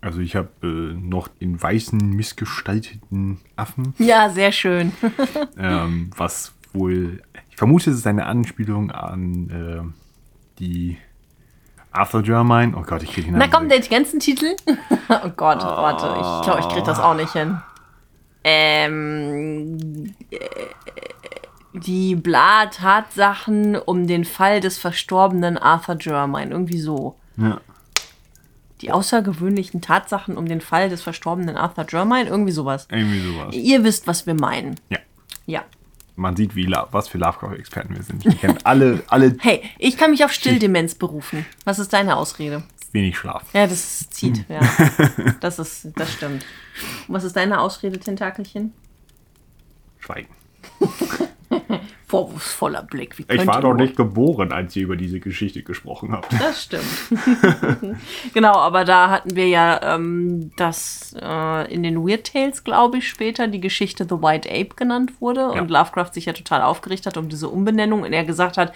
Also ich habe äh, noch den weißen, missgestalteten Affen, Ja, sehr schön. (laughs) ähm, was wohl, ich vermute, es ist eine Anspielung an äh, die Arthur Germain. Oh Gott, ich kriege den Na komm, den ganzen Titel? (laughs) oh Gott, warte, ich glaube, ich krieg das auch nicht hin. Ähm, äh, die Bla-Tatsachen um den Fall des verstorbenen Arthur Germain, irgendwie so. Ja. Die außergewöhnlichen Tatsachen um den Fall des verstorbenen Arthur Germain, irgendwie sowas. Irgendwie sowas. Ihr wisst, was wir meinen. Ja. Ja. Man sieht, wie, was für Lovecraft-Experten wir sind. Wir kennen alle, alle (laughs) Hey, ich kann mich auf Stilldemenz berufen. Was ist deine Ausrede? wenig Schlaf. Ja, das zieht, ja. (laughs) Das ist, das stimmt. Und was ist deine Ausrede, Tentakelchen? Schweigen. (laughs) (laughs) Vorwurfsvoller Blick. Wie Ich war doch nicht geboren, als ihr über diese Geschichte gesprochen habt. Das stimmt. (laughs) genau, aber da hatten wir ja ähm, das äh, in den Weird Tales, glaube ich, später die Geschichte The White Ape genannt wurde und Lovecraft sich ja total aufgeregt hat um diese Umbenennung und er gesagt hat,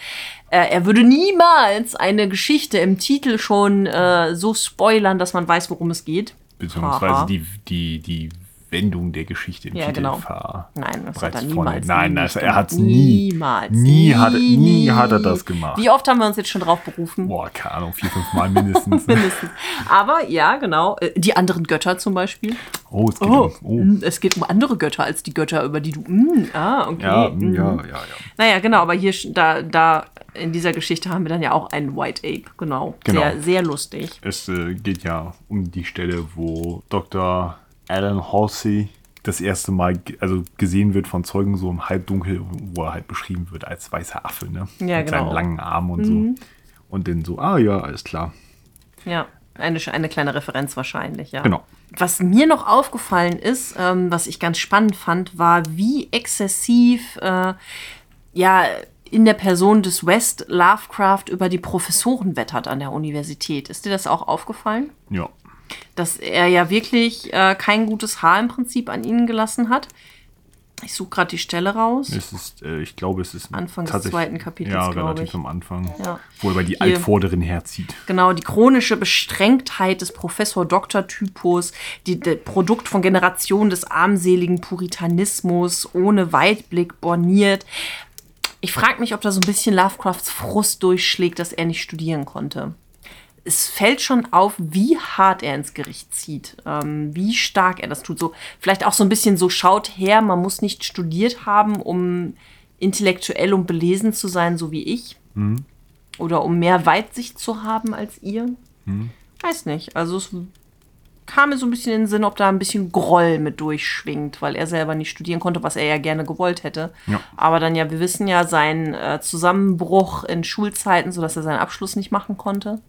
äh, er würde niemals eine Geschichte im Titel schon äh, so spoilern, dass man weiß, worum es geht. Beziehungsweise die, die, die Wendung der Geschichte im Ja, Titel genau. ver Nein, das hat er vorne- niemals. Nein, nie das, er hat es nie. Niemals. Nie, hat, er- nie hat er das gemacht. Wie oft haben wir uns jetzt schon drauf berufen? Boah, keine Ahnung, vier, fünf Mal mindestens. (laughs) Mindestens. Aber ja, genau. Äh, Die anderen Götter zum Beispiel. Oh, es geht Oh, um. Oh. mm, es geht um andere Götter als die Götter, über die du. Mm, ah, okay. Ja, mm. ja, ja, ja. Naja, genau, aber hier, da, da, in dieser Geschichte haben wir dann ja auch einen White Ape, genau. Genau. Sehr, sehr lustig. Es äh, geht ja um die Stelle, wo Dr. Alan Halsey das erste Mal also gesehen wird von Zeugen so im Halbdunkel, wo er halt beschrieben wird als weißer Affe, ne? Ja, Mit genau. seinen langen Armen und so. Und dann so, ah ja, alles klar. Ja, eine, eine kleine Referenz wahrscheinlich, ja. Genau. Was mir noch aufgefallen ist, ähm, was ich ganz spannend fand, war, wie exzessiv äh, ja in der Person des West Lovecraft über die Professoren wettert an der Universität. Ist dir das auch aufgefallen? Ja. Dass er ja wirklich äh, kein gutes Haar im Prinzip an ihnen gelassen hat. Ich suche gerade die Stelle raus. Es ist, äh, ich glaube, es ist Anfang des zweiten Kapitels, Ja, relativ ich. am Anfang. Ja. Wo er bei die Hier. Altvorderin herzieht. Genau, die chronische Beschränktheit des Professor-Doktor-Typus, die, Produkt von Generationen des armseligen Puritanismus, ohne Weitblick borniert. Ich frage mich, ob da so ein bisschen Lovecrafts Frust durchschlägt, dass er nicht studieren konnte. Es fällt schon auf, wie hart er ins Gericht zieht, ähm, wie stark er das tut. So, vielleicht auch so ein bisschen so, schaut her, man muss nicht studiert haben, um intellektuell und belesen zu sein, so wie ich oder um mehr Weitsicht zu haben als ihr? Weiß nicht. Also es kam mir so ein bisschen in den Sinn, ob da ein bisschen Groll mit durchschwingt, weil er selber nicht studieren konnte, was er ja gerne gewollt hätte. Ja. Aber dann ja, wir wissen ja, sein äh, Zusammenbruch in Schulzeiten, sodass er seinen Abschluss nicht machen konnte.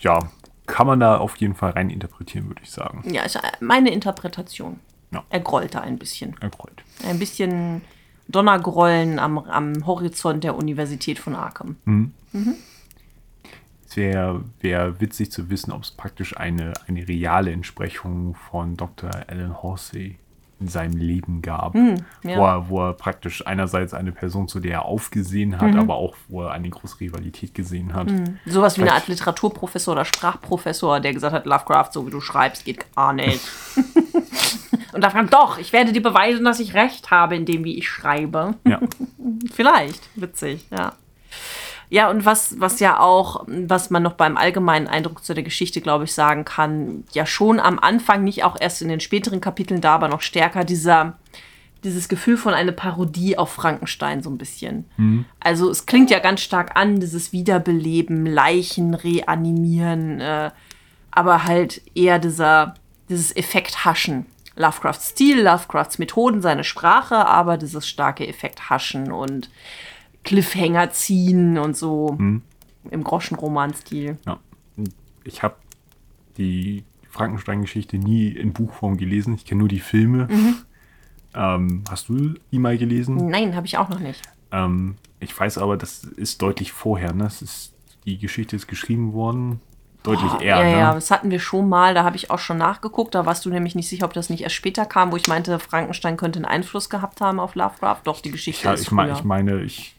Ja, kann man da auf jeden Fall rein interpretieren, würde ich sagen. Ja, ist meine Interpretation. Ja. Er grollte ein bisschen. Erfreut. Ein bisschen Donnergrollen am, am Horizont der Universität von Arkham. Es wäre wär witzig zu wissen, ob es praktisch eine, eine reale Entsprechung von Dr. Alan Horsey in seinem Leben gab, Hm, ja. wo, er, wo er praktisch einerseits eine Person, zu der er aufgesehen hat, Mhm. aber auch wo er eine große Rivalität gesehen hat. Sowas wie eine Vielleicht- Art Literaturprofessor oder Sprachprofessor, der gesagt hat, Lovecraft, so wie du schreibst, geht gar nicht. (laughs) Und Lovecraft, doch, ich werde dir beweisen, dass ich recht habe in dem, wie ich schreibe. Ja. (laughs) Vielleicht, witzig, ja. Ja, und was, was ja auch, was man noch beim allgemeinen Eindruck zu der Geschichte, glaube ich, sagen kann, ja schon am Anfang, nicht auch erst in den späteren Kapiteln da, aber noch stärker, dieser, dieses Gefühl von einer Parodie auf Frankenstein so ein bisschen. Also es klingt ja ganz stark an, dieses Wiederbeleben, Leichen reanimieren, äh, aber halt eher dieser, dieses Effekt Haschen. Lovecrafts Stil, Lovecrafts Methoden, seine Sprache, aber dieses starke Effekt Haschen und Cliffhanger ziehen und so im Groschenroman-Stil. Ja. Ich habe die Frankenstein-Geschichte nie in Buchform gelesen. Ich kenne nur die Filme. Mhm. Ähm, hast du die mal gelesen? Nein, habe ich auch noch nicht. Ähm, ich weiß aber, das ist deutlich vorher. Ne? Das ist, die Geschichte ist geschrieben worden. Deutlich eher. ja, ne? ja, das hatten wir schon mal, da habe ich auch schon nachgeguckt. Da warst du nämlich nicht sicher, ob das nicht erst später kam, wo ich meinte, Frankenstein könnte einen Einfluss gehabt haben auf Lovecraft. Doch, die Geschichte Ja, ist ich, früher. ich meine, ich.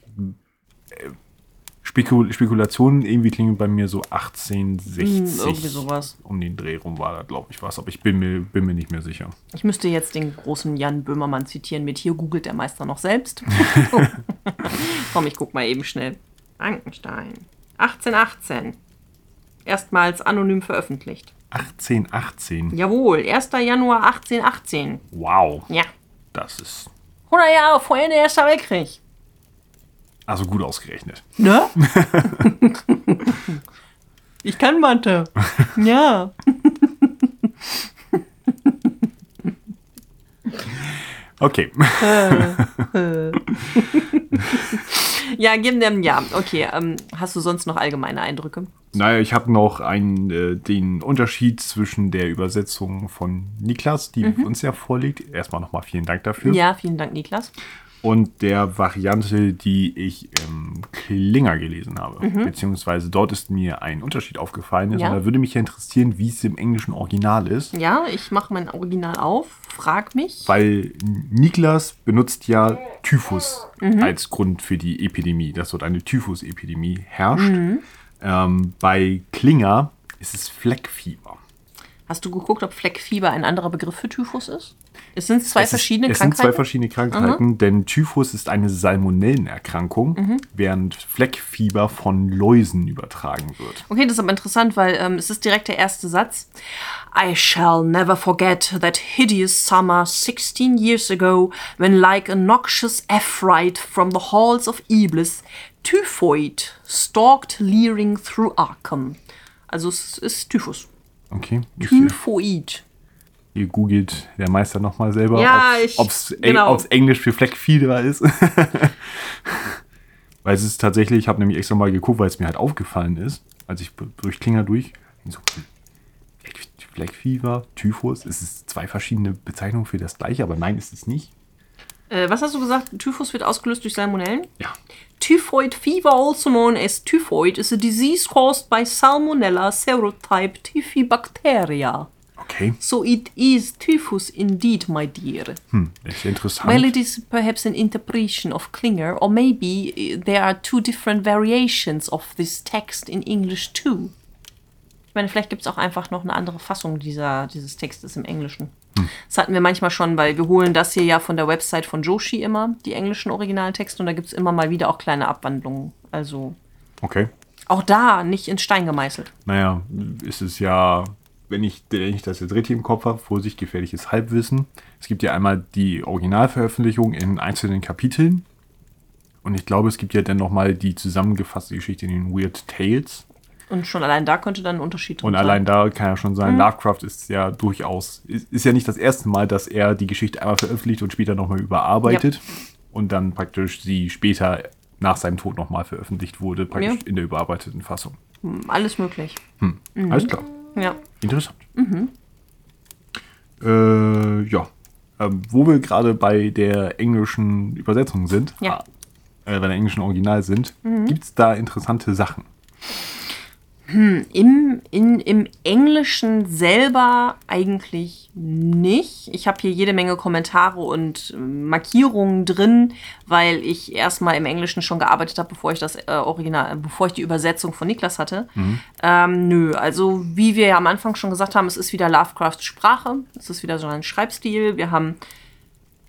Spekul Spekulationen irgendwie klingen bei mir so 1860. Hm, irgendwie sowas. Um den Dreh rum war da, glaube ich, was. Aber ich bin mir, bin mir nicht mehr sicher. Ich müsste jetzt den großen Jan Böhmermann zitieren mit hier googelt der Meister noch selbst. (laughs) (laughs) Komm, ich guck mal eben schnell. Frankenstein. 1818. Erstmals anonym veröffentlicht. 1818. Jawohl, 1. Januar 1818. Wow. Ja. Das ist 100 Jahre vor Ende Erster Weltkrieg. Also gut ausgerechnet. Ne? (laughs) ich kann Mathe. Ja. Okay. (laughs) Ja, geben dem ja. Okay, ähm, hast du sonst noch allgemeine Eindrücke? Naja, ich habe noch einen, äh, den Unterschied zwischen der Übersetzung von Niklas, die uns ja vorliegt. Erstmal nochmal vielen Dank dafür. Mhm. Ja, vielen Dank, Niklas. Und der Variante, die ich im Klinger gelesen habe. Beziehungsweise dort ist mir ein Unterschied aufgefallen. Mhm. Ja. Und da würde mich ja interessieren, wie es im englischen Original ist. Ja, ich mache mein Original auf, frag mich. Weil Niklas benutzt ja Typhus Mhm. als Grund für die Epidemie, dass dort eine Typhus-Epidemie herrscht. Mhm. Ähm, bei Klinger ist es Fleckfieber. Hast du geguckt, ob Fleckfieber ein anderer Begriff für Typhus ist? Es sind zwei Es verschiedene ist, es Krankheiten. sind zwei verschiedene Krankheiten, denn Typhus ist eine Salmonellenerkrankung, Mhm. während Fleckfieber von Läusen übertragen wird. Okay, das ist aber interessant, weil ähm, es ist direkt der erste Satz. I shall never forget that hideous summer 16 years ago, when like a noxious Ephraite from the halls of Iblis, Typhoid stalked leering through Arkham. Also es ist Typhus. Okay, Typhoid. Ihr googelt der Meister nochmal selber, Ja, ob es genau. Englisch für Fleckfieber ist. (laughs) weil es ist tatsächlich, ich habe nämlich extra mal geguckt, weil es mir halt aufgefallen ist, als ich durch Klinger durch, ich so, hm, Fleck- Fleckfieber, Typhus, es ist zwei verschiedene Bezeichnungen für das gleiche, aber nein, ist es nicht. Äh, was hast du gesagt? Typhus wird ausgelöst durch Salmonellen? Ja. Typhoid fever, also known as typhoid, is a disease caused by Salmonella serotype Typhibacteria. Okay, So it is typhus indeed, my dear. hm, ist interessant. Well, it is perhaps an interpretation of Klinger, or maybe uh, there are two different variations of this text in English too. Ich meine, vielleicht gibt es auch einfach noch eine andere Fassung dieser, dieses Textes im Englischen. Das hatten wir manchmal schon, weil wir holen das hier ja von der Website von Joshi immer, die englischen Originaltexte, und da gibt es immer mal wieder auch kleine Abwandlungen. Also okay. auch da nicht in Stein gemeißelt. Naja, ist es ja, wenn ich, wenn ich das jetzt richtig im Kopf habe, Vorsicht, gefährliches Halbwissen. Es gibt ja einmal die Originalveröffentlichung in einzelnen Kapiteln. Und ich glaube, es gibt ja dann nochmal die zusammengefasste Geschichte in den Weird Tales. Und schon allein da könnte dann ein Unterschied drin Und sein. allein da kann ja schon sein, Lovecraft ist ja durchaus, ist, ist ja nicht das erste Mal, dass er die Geschichte einmal veröffentlicht und später nochmal überarbeitet. Und dann praktisch sie später nach seinem Tod nochmal veröffentlicht wurde, praktisch Ja. in der überarbeiteten Fassung. Alles möglich. Alles klar. Ja. Interessant. Äh, ja. Ähm, wo wir gerade bei der englischen Übersetzung sind, Ja. äh, bei der englischen Original sind, gibt es da interessante Sachen. Hm, im, in, Im Englischen selber eigentlich nicht. Ich habe hier jede Menge Kommentare und äh, Markierungen drin, weil ich erstmal im Englischen schon gearbeitet habe, bevor ich das äh, Original, bevor ich die Übersetzung von Niklas hatte. Mhm. Ähm, nö, also wie wir ja am Anfang schon gesagt haben, es ist wieder Lovecrafts Sprache. Es ist wieder so ein Schreibstil. Wir haben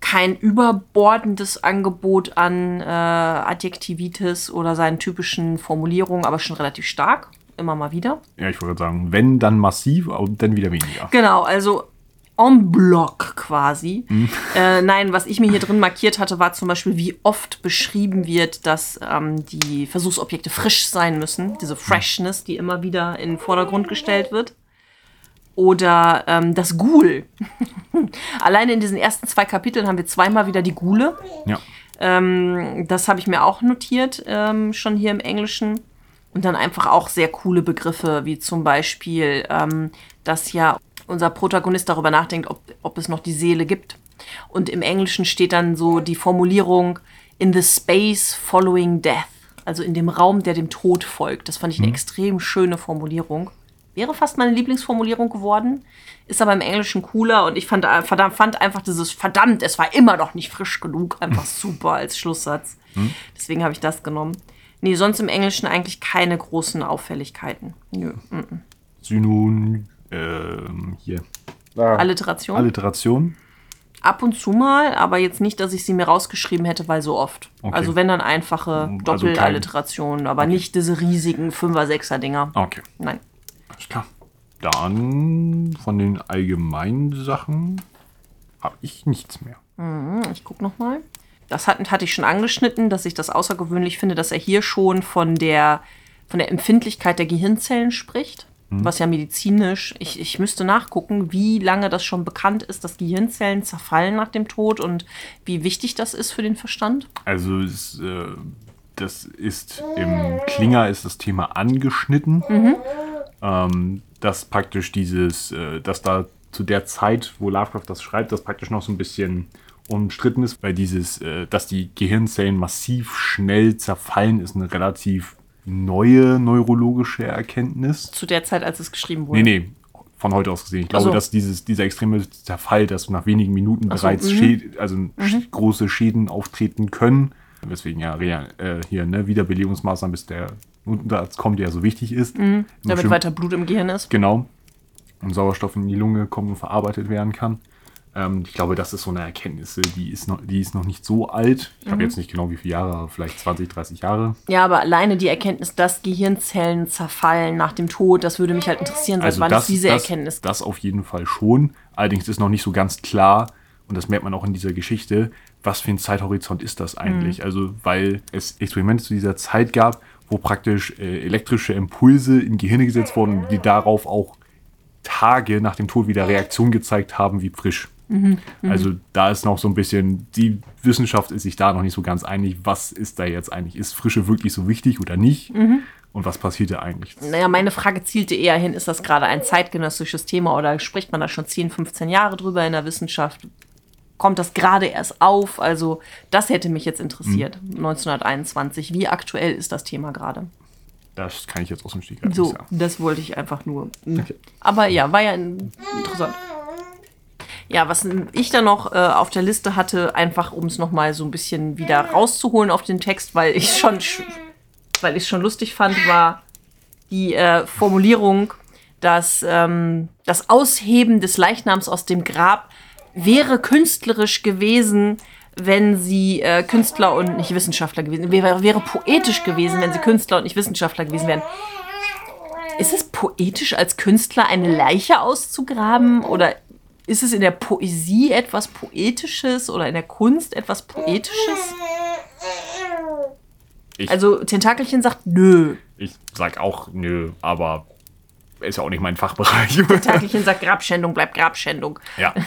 kein überbordendes Angebot an äh, Adjektivitis oder seinen typischen Formulierungen, aber schon relativ stark immer mal wieder. Ja, ich wollte sagen, wenn, dann massiv und dann wieder weniger. Genau, also en bloc quasi. Mhm. Äh, nein, was ich mir hier drin markiert hatte, war zum Beispiel, wie oft beschrieben wird, dass ähm, die Versuchsobjekte frisch sein müssen. Diese Freshness, die immer wieder in den Vordergrund gestellt wird. Oder ähm, das Ghoul. (laughs) Alleine in diesen ersten zwei Kapiteln haben wir zweimal wieder die Ghule. Ja. Ähm, das habe ich mir auch notiert, ähm, schon hier im Englischen. Und dann einfach auch sehr coole Begriffe, wie zum Beispiel, ähm, dass ja unser Protagonist darüber nachdenkt, ob, ob es noch die Seele gibt. Und im Englischen steht dann so die Formulierung in the space following death, also in dem Raum, der dem Tod folgt. Das fand ich eine mhm. extrem schöne Formulierung. Wäre fast meine Lieblingsformulierung geworden, ist aber im Englischen cooler und ich fand, äh, verdammt, fand einfach dieses verdammt, es war immer noch nicht frisch genug, einfach super als Schlusssatz. Mhm. Deswegen habe ich das genommen. Nee, sonst im Englischen eigentlich keine großen Auffälligkeiten. Nö. Mm Synon, ähm, hier. Ah. Alliteration. Alliteration. Ab und zu mal, aber jetzt nicht, dass ich sie mir rausgeschrieben hätte, weil so oft. Okay. Also wenn dann einfache also Doppelalliterationen, aber okay. nicht diese riesigen Fünfer-, Sechser-Dinger. Okay. Nein. Alles klar. Dann von den allgemeinen Sachen habe ich nichts mehr. Mhm, ich gucke noch mal das hat, hatte ich schon angeschnitten, dass ich das außergewöhnlich finde, dass er hier schon von der, von der Empfindlichkeit der Gehirnzellen spricht. Mhm. Was ja medizinisch, ich, ich müsste nachgucken, wie lange das schon bekannt ist, dass Gehirnzellen zerfallen nach dem Tod und wie wichtig das ist für den Verstand. Also es, äh, das ist im Klinger ist das Thema angeschnitten. Mhm. Ähm, dass praktisch dieses, äh, dass da zu der Zeit, wo Lovecraft das schreibt, das praktisch noch so ein bisschen umstritten ist, weil dieses, äh, dass die Gehirnzellen massiv schnell zerfallen, ist eine relativ neue neurologische Erkenntnis. Zu der Zeit, als es geschrieben wurde? Nee, nee, von heute aus gesehen. Ich glaube, so. dass dieses, dieser extreme Zerfall, dass nach wenigen Minuten so, bereits mhm. Schäd also mhm. große Schäden auftreten können, weswegen ja äh, hier ne, Wiederbelebungsmaßnahmen bis der Notarzt kommt, der so wichtig ist. Mhm. Damit weiter Blut im Gehirn ist. Genau. Und Sauerstoff in die Lunge kommt und verarbeitet werden kann. Ähm, ich glaube, das ist so eine Erkenntnis, die ist noch, die ist noch nicht so alt. Ich mhm. habe jetzt nicht genau wie viele Jahre, vielleicht 20, 30 Jahre. Ja, aber alleine die Erkenntnis, dass Gehirnzellen zerfallen nach dem Tod, das würde mich halt interessieren, seit also wann das, ist diese das, Erkenntnis? Das auf jeden Fall schon. Allerdings ist noch nicht so ganz klar, und das merkt man auch in dieser Geschichte, was für ein Zeithorizont ist das eigentlich? Mhm. Also, weil es Experimente zu dieser Zeit gab, wo praktisch äh, elektrische Impulse in Gehirne gesetzt wurden, die darauf auch Tage nach dem Tod wieder Reaktionen gezeigt haben, wie frisch. Mhm, also da ist noch so ein bisschen, die Wissenschaft ist sich da noch nicht so ganz einig, was ist da jetzt eigentlich, ist Frische wirklich so wichtig oder nicht? Mhm. Und was passiert da eigentlich? Naja, meine Frage zielte eher hin, ist das gerade ein zeitgenössisches Thema oder spricht man da schon 10, 15 Jahre drüber in der Wissenschaft? Kommt das gerade erst auf? Also das hätte mich jetzt interessiert, mhm. 1921. Wie aktuell ist das Thema gerade? Das kann ich jetzt aus dem Stieg So, das wollte ich einfach nur. Okay. Aber ja, war ja interessant. Ja, was ich da noch äh, auf der Liste hatte, einfach um es nochmal so ein bisschen wieder rauszuholen auf den Text, weil ich schon, weil ich schon lustig fand, war die äh, Formulierung, dass ähm, das Ausheben des Leichnams aus dem Grab wäre künstlerisch gewesen, wenn sie äh, Künstler und nicht Wissenschaftler gewesen wäre. Wäre poetisch gewesen, wenn sie Künstler und nicht Wissenschaftler gewesen wären. Ist es poetisch, als Künstler eine Leiche auszugraben? Oder ist es in der Poesie etwas Poetisches oder in der Kunst etwas Poetisches? Ich, also Tentakelchen sagt nö. Ich sag auch nö, aber ist ja auch nicht mein Fachbereich. (laughs) Tentakelchen sagt Grabschändung, bleibt Grabschändung. Ja. (laughs)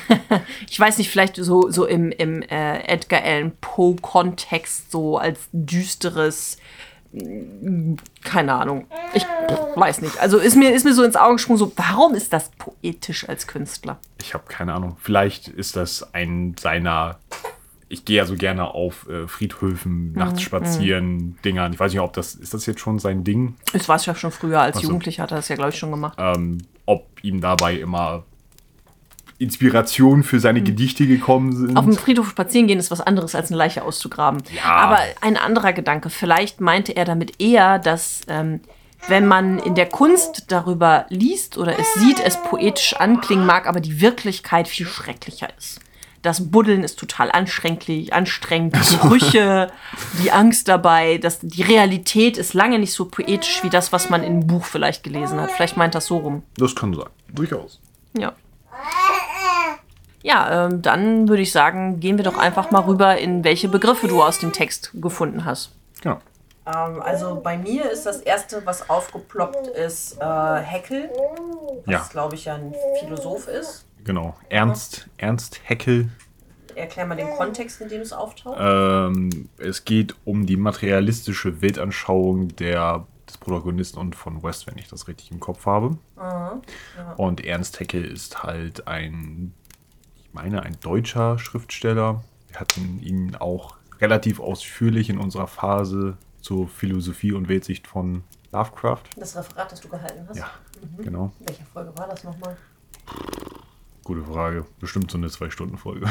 Ich weiß nicht, vielleicht so, so im, im äh, Edgar Allan Poe-Kontext, so als düsteres keine Ahnung. Ich weiß nicht. Also ist mir, ist mir so ins Auge gesprungen, so, warum ist das poetisch als Künstler? Ich habe keine Ahnung. Vielleicht ist das ein seiner, ich gehe ja so gerne auf äh, Friedhöfen, nachts spazieren, Dingern. Ich weiß nicht, ob das, ist das jetzt schon sein Ding? Es war es ja schon früher, als Ach so. Jugendlicher hat er das ja, glaube ich, schon gemacht. Ähm, ob ihm dabei immer Inspiration für seine Gedichte gekommen sind. Auf dem Friedhof spazieren gehen ist was anderes, als eine Leiche auszugraben. Ja. Aber ein anderer Gedanke. Vielleicht meinte er damit eher, dass ähm, wenn man in der Kunst darüber liest oder es sieht, es poetisch anklingen mag, aber die Wirklichkeit viel schrecklicher ist. Das Buddeln ist total anstrengend, anstrengend, die (laughs) Gerüche, die Angst dabei, dass die Realität ist lange nicht so poetisch wie das, was man in einem Buch vielleicht gelesen hat. Vielleicht meint das so rum. das kann sein. Durchaus. Ja. Ja, ähm, dann würde ich sagen, gehen wir doch einfach mal rüber, in welche Begriffe du aus dem Text gefunden hast. Genau. Ähm, also bei mir ist das erste, was aufgeploppt ist, äh, Heckel, was Ja. glaube ich ja ein Philosoph ist. Genau. Ernst, Ernst Heckel. Erklär mal den Kontext, in dem es auftaucht. Ähm, es geht um die materialistische Weltanschauung der, des Protagonisten und von West, wenn ich das richtig im Kopf habe. Und Ernst Heckel ist halt ein, meine, ein deutscher Schriftsteller. Wir hatten ihn auch relativ ausführlich in unserer Phase zur Philosophie und Weltsicht von Lovecraft. Das Referat, das du gehalten hast. Ja, genau. In welcher Folge war das nochmal? Gute Frage. Bestimmt so eine Zwei-Stunden-Folge.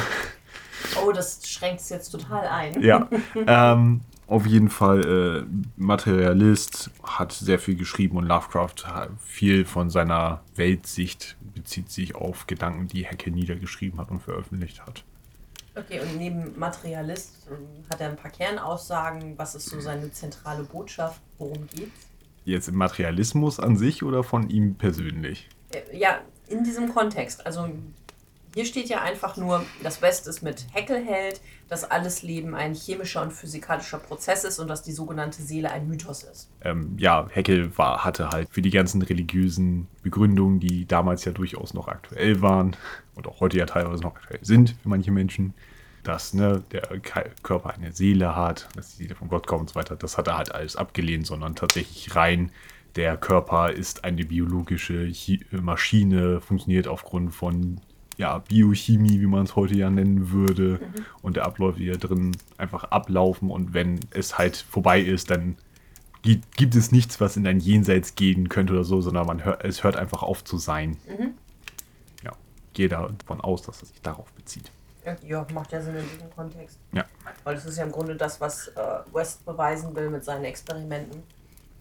Oh, das schränkt es jetzt total ein. Ja, (laughs) ähm, auf jeden Fall äh, Materialist, hat sehr viel geschrieben und Lovecraft hat viel von seiner Weltsicht bezieht sich auf Gedanken, die Hecke niedergeschrieben hat und veröffentlicht hat. Okay, und neben Materialist ähm, hat er ein paar Kernaussagen. Was ist so seine zentrale Botschaft? Worum geht's? Jetzt im Materialismus an sich oder von ihm persönlich? Äh, Ja, in diesem Kontext. Also hier steht ja einfach nur, dass West es mit Heckel hält, dass alles Leben ein chemischer und physikalischer Prozess ist und dass die sogenannte Seele ein Mythos ist. Ähm, ja, Heckel war, hatte halt für die ganzen religiösen Begründungen, die damals ja durchaus noch aktuell waren und auch heute ja teilweise noch aktuell sind für manche Menschen, dass ne, der Körper eine Seele hat, dass die Seele von Gott kommt und so weiter, das hat er halt alles abgelehnt, sondern tatsächlich rein, der Körper ist eine biologische Chi Maschine, funktioniert aufgrund von ja, Biochemie, wie man es heute ja nennen würde, und der Abläufe, die da drin einfach ablaufen und wenn es halt vorbei ist, dann gibt, gibt es nichts, was in ein Jenseits gehen könnte oder so, sondern man hört, es hört einfach auf zu sein. Ja, gehe davon aus, dass es sich darauf bezieht. Ja, macht ja Sinn in diesem Kontext. Ja, Weil das ist ja im Grunde das, was äh, West beweisen will mit seinen Experimenten.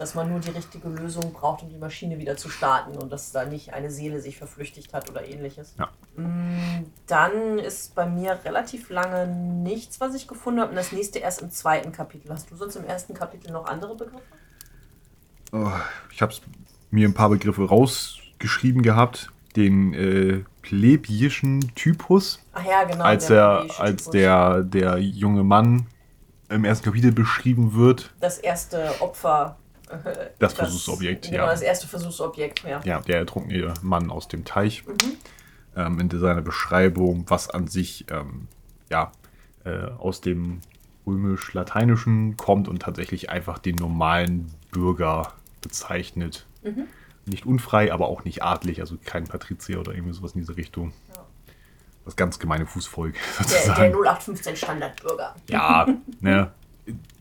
Dass man nur die richtige Lösung braucht, um die Maschine wieder zu starten und dass da nicht eine Seele sich verflüchtigt hat oder ähnliches. ja. Mm, Dann ist bei mir relativ lange nichts, was ich gefunden habe. Und das nächste erst im zweiten Kapitel. Hast du sonst im ersten Kapitel noch andere Begriffe? Oh, ich habe mir ein paar Begriffe rausgeschrieben gehabt. Den äh, plebejischen Typus, Ach ja, genau. als, der er, plebejische als der, der junge Mann im ersten Kapitel beschrieben wird. Das erste Opfer. Das Versuchsobjekt, Genau, ja. das erste Versuchsobjekt, ja. ja, der ertrunkene Mann aus dem Teich, ähm, in seiner Beschreibung, was an sich ähm, ja, äh, aus dem römisch-lateinischen kommt und tatsächlich einfach den normalen Bürger bezeichnet. Nicht unfrei, aber auch nicht adlig, also kein Patrizier oder irgendwie sowas in diese Richtung. Ja. Das ganz gemeine Fußvolk (laughs) Der, der sozusagen. 0815 Standardbürger. Ja, ne?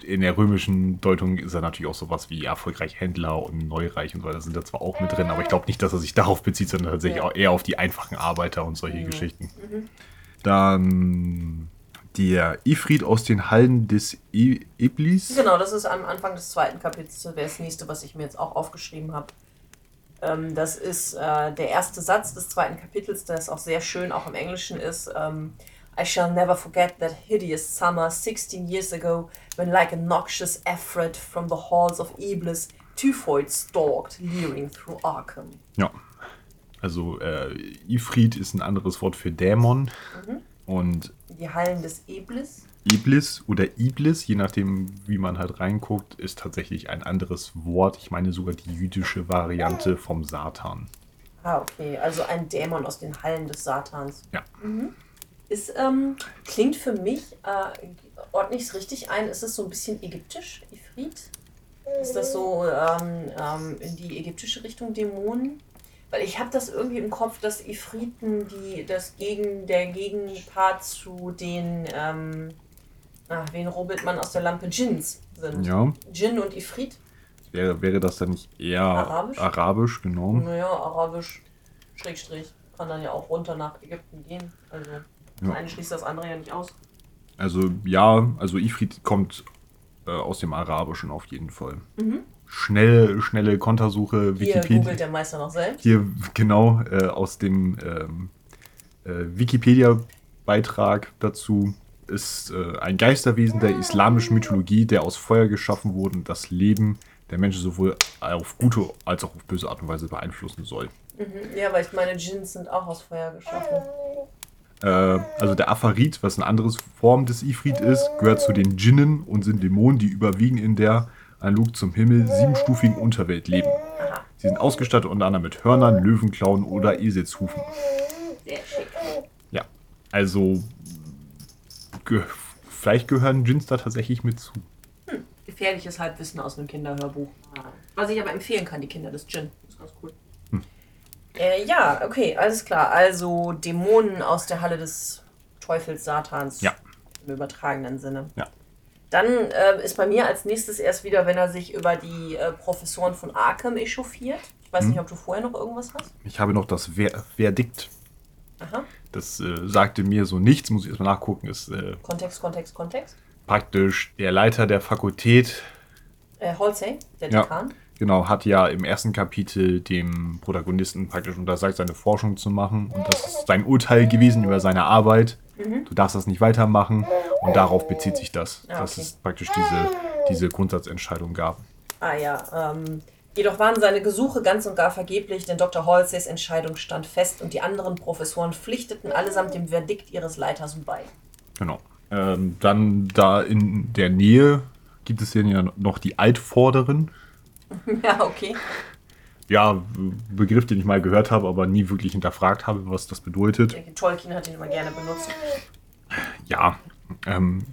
In der römischen Deutung ist er natürlich auch sowas wie erfolgreich Händler und Neureich und so weiter sind da zwar auch mit drin, aber ich glaube nicht, dass er sich darauf bezieht, sondern tatsächlich Ja. auch eher auf die einfachen Arbeiter und solche Geschichten. Dann der Ifrit aus den Hallen des I Iblis. Genau, das ist am Anfang des zweiten Kapitels. Das wäre das nächste, was ich mir jetzt auch aufgeschrieben habe. Ähm, das ist äh, der erste Satz des zweiten Kapitels, der ist auch sehr schön, auch im Englischen ist. Ähm, I shall never forget that hideous summer 16 years ago, when like a noxious Efret from the halls of Iblis, Typhoid stalked, leering through Arkham. Ja. Also äh, Ifrit ist ein anderes Wort für Dämon. Und Die Hallen des Iblis. Iblis oder Iblis, je nachdem, wie man halt reinguckt, ist tatsächlich ein anderes Wort. Ich meine sogar die jüdische Variante vom Satan. Ah, okay, also ein Dämon aus den Hallen des Satans. Ja. Ist, ähm, klingt für mich, äh, ordne ich es richtig ein, ist es so ein bisschen ägyptisch, Ifrit? Ist das so ähm, ähm, in die ägyptische Richtung Dämonen? Weil ich habe das irgendwie im Kopf, dass Ifriten die, das gegen, der Gegenpart zu den ähm, Ach, wen rubbelt man aus der Lampe? Djinns sind. Ja. Djinn und Ifrit. Wäre, wäre das dann nicht eher Arabisch? arabisch genau? Naja, arabisch, Schrägstrich, kann dann ja auch runter nach Ägypten gehen. Also, das Ja. eine schließt das andere ja nicht aus. Also ja, also Ifrit kommt äh, aus dem Arabischen auf jeden Fall. Schnelle, schnelle Kontersuche, Mhm. Hier Wikipedia. googelt der Meister noch selbst. Hier genau äh, aus dem ähm, äh, Wikipedia-Beitrag dazu ist äh, ein Geisterwesen der islamischen Mythologie, der aus Feuer geschaffen wurde und das Leben der Menschen sowohl auf gute als auch auf böse Art und Weise beeinflussen soll. Mhm. Ja, weil ich meine, Djinns sind auch aus Feuer geschaffen. Äh, also der Afarit, was eine andere Form des Ifrit ist, gehört zu den Djinnen und sind Dämonen, die überwiegend in der analog zum Himmel siebenstufigen Unterwelt leben. Aha, Sie sind ausgestattet unter anderem mit Hörnern, Löwenklauen oder Eselshufen. sehr schick. Ja, also ge vielleicht gehören Djinns da tatsächlich mit zu. Gefährliches Halbwissen aus einem Kinderhörbuch. Was ich aber empfehlen kann, die Kinder des Djinn. Das ist ganz cool. Äh, ja, okay, alles klar. Also Dämonen aus der Halle des Teufels Satans. Ja. Im übertragenen Sinne. Ja. Dann äh, ist bei mir als nächstes erst wieder, wenn er sich über die äh, Professoren von Arkham echauffiert. Ich weiß nicht, ob du vorher noch irgendwas hast. Ich habe noch das Ver Verdikt. Aha. Das äh, sagte mir so nichts, muss ich erstmal nachgucken. Ist äh, Kontext, Kontext, Kontext. praktisch der Leiter der Fakultät Äh, Halsey, der Ja. Genau, hat ja im ersten Kapitel dem Protagonisten praktisch untersagt, seine Forschung zu machen. Und das ist sein Urteil gewesen über seine Arbeit. Du darfst das nicht weitermachen. Und darauf bezieht sich das, Ah, dass okay. es praktisch diese, diese Grundsatzentscheidung gab. Ah ja, ähm, jedoch waren seine Gesuche ganz und gar vergeblich, denn Dr. Halseys Entscheidung stand fest und die anderen Professoren pflichteten allesamt dem Verdikt ihres Leiters bei. Genau. Ähm, dann da in der Nähe gibt es hier ja noch die Altvorderen. (laughs) ja, okay. Ja, Begriff, den ich mal gehört habe, aber nie wirklich hinterfragt habe, was das bedeutet. Tolkien hat ihn immer gerne benutzt. Ja, ähm,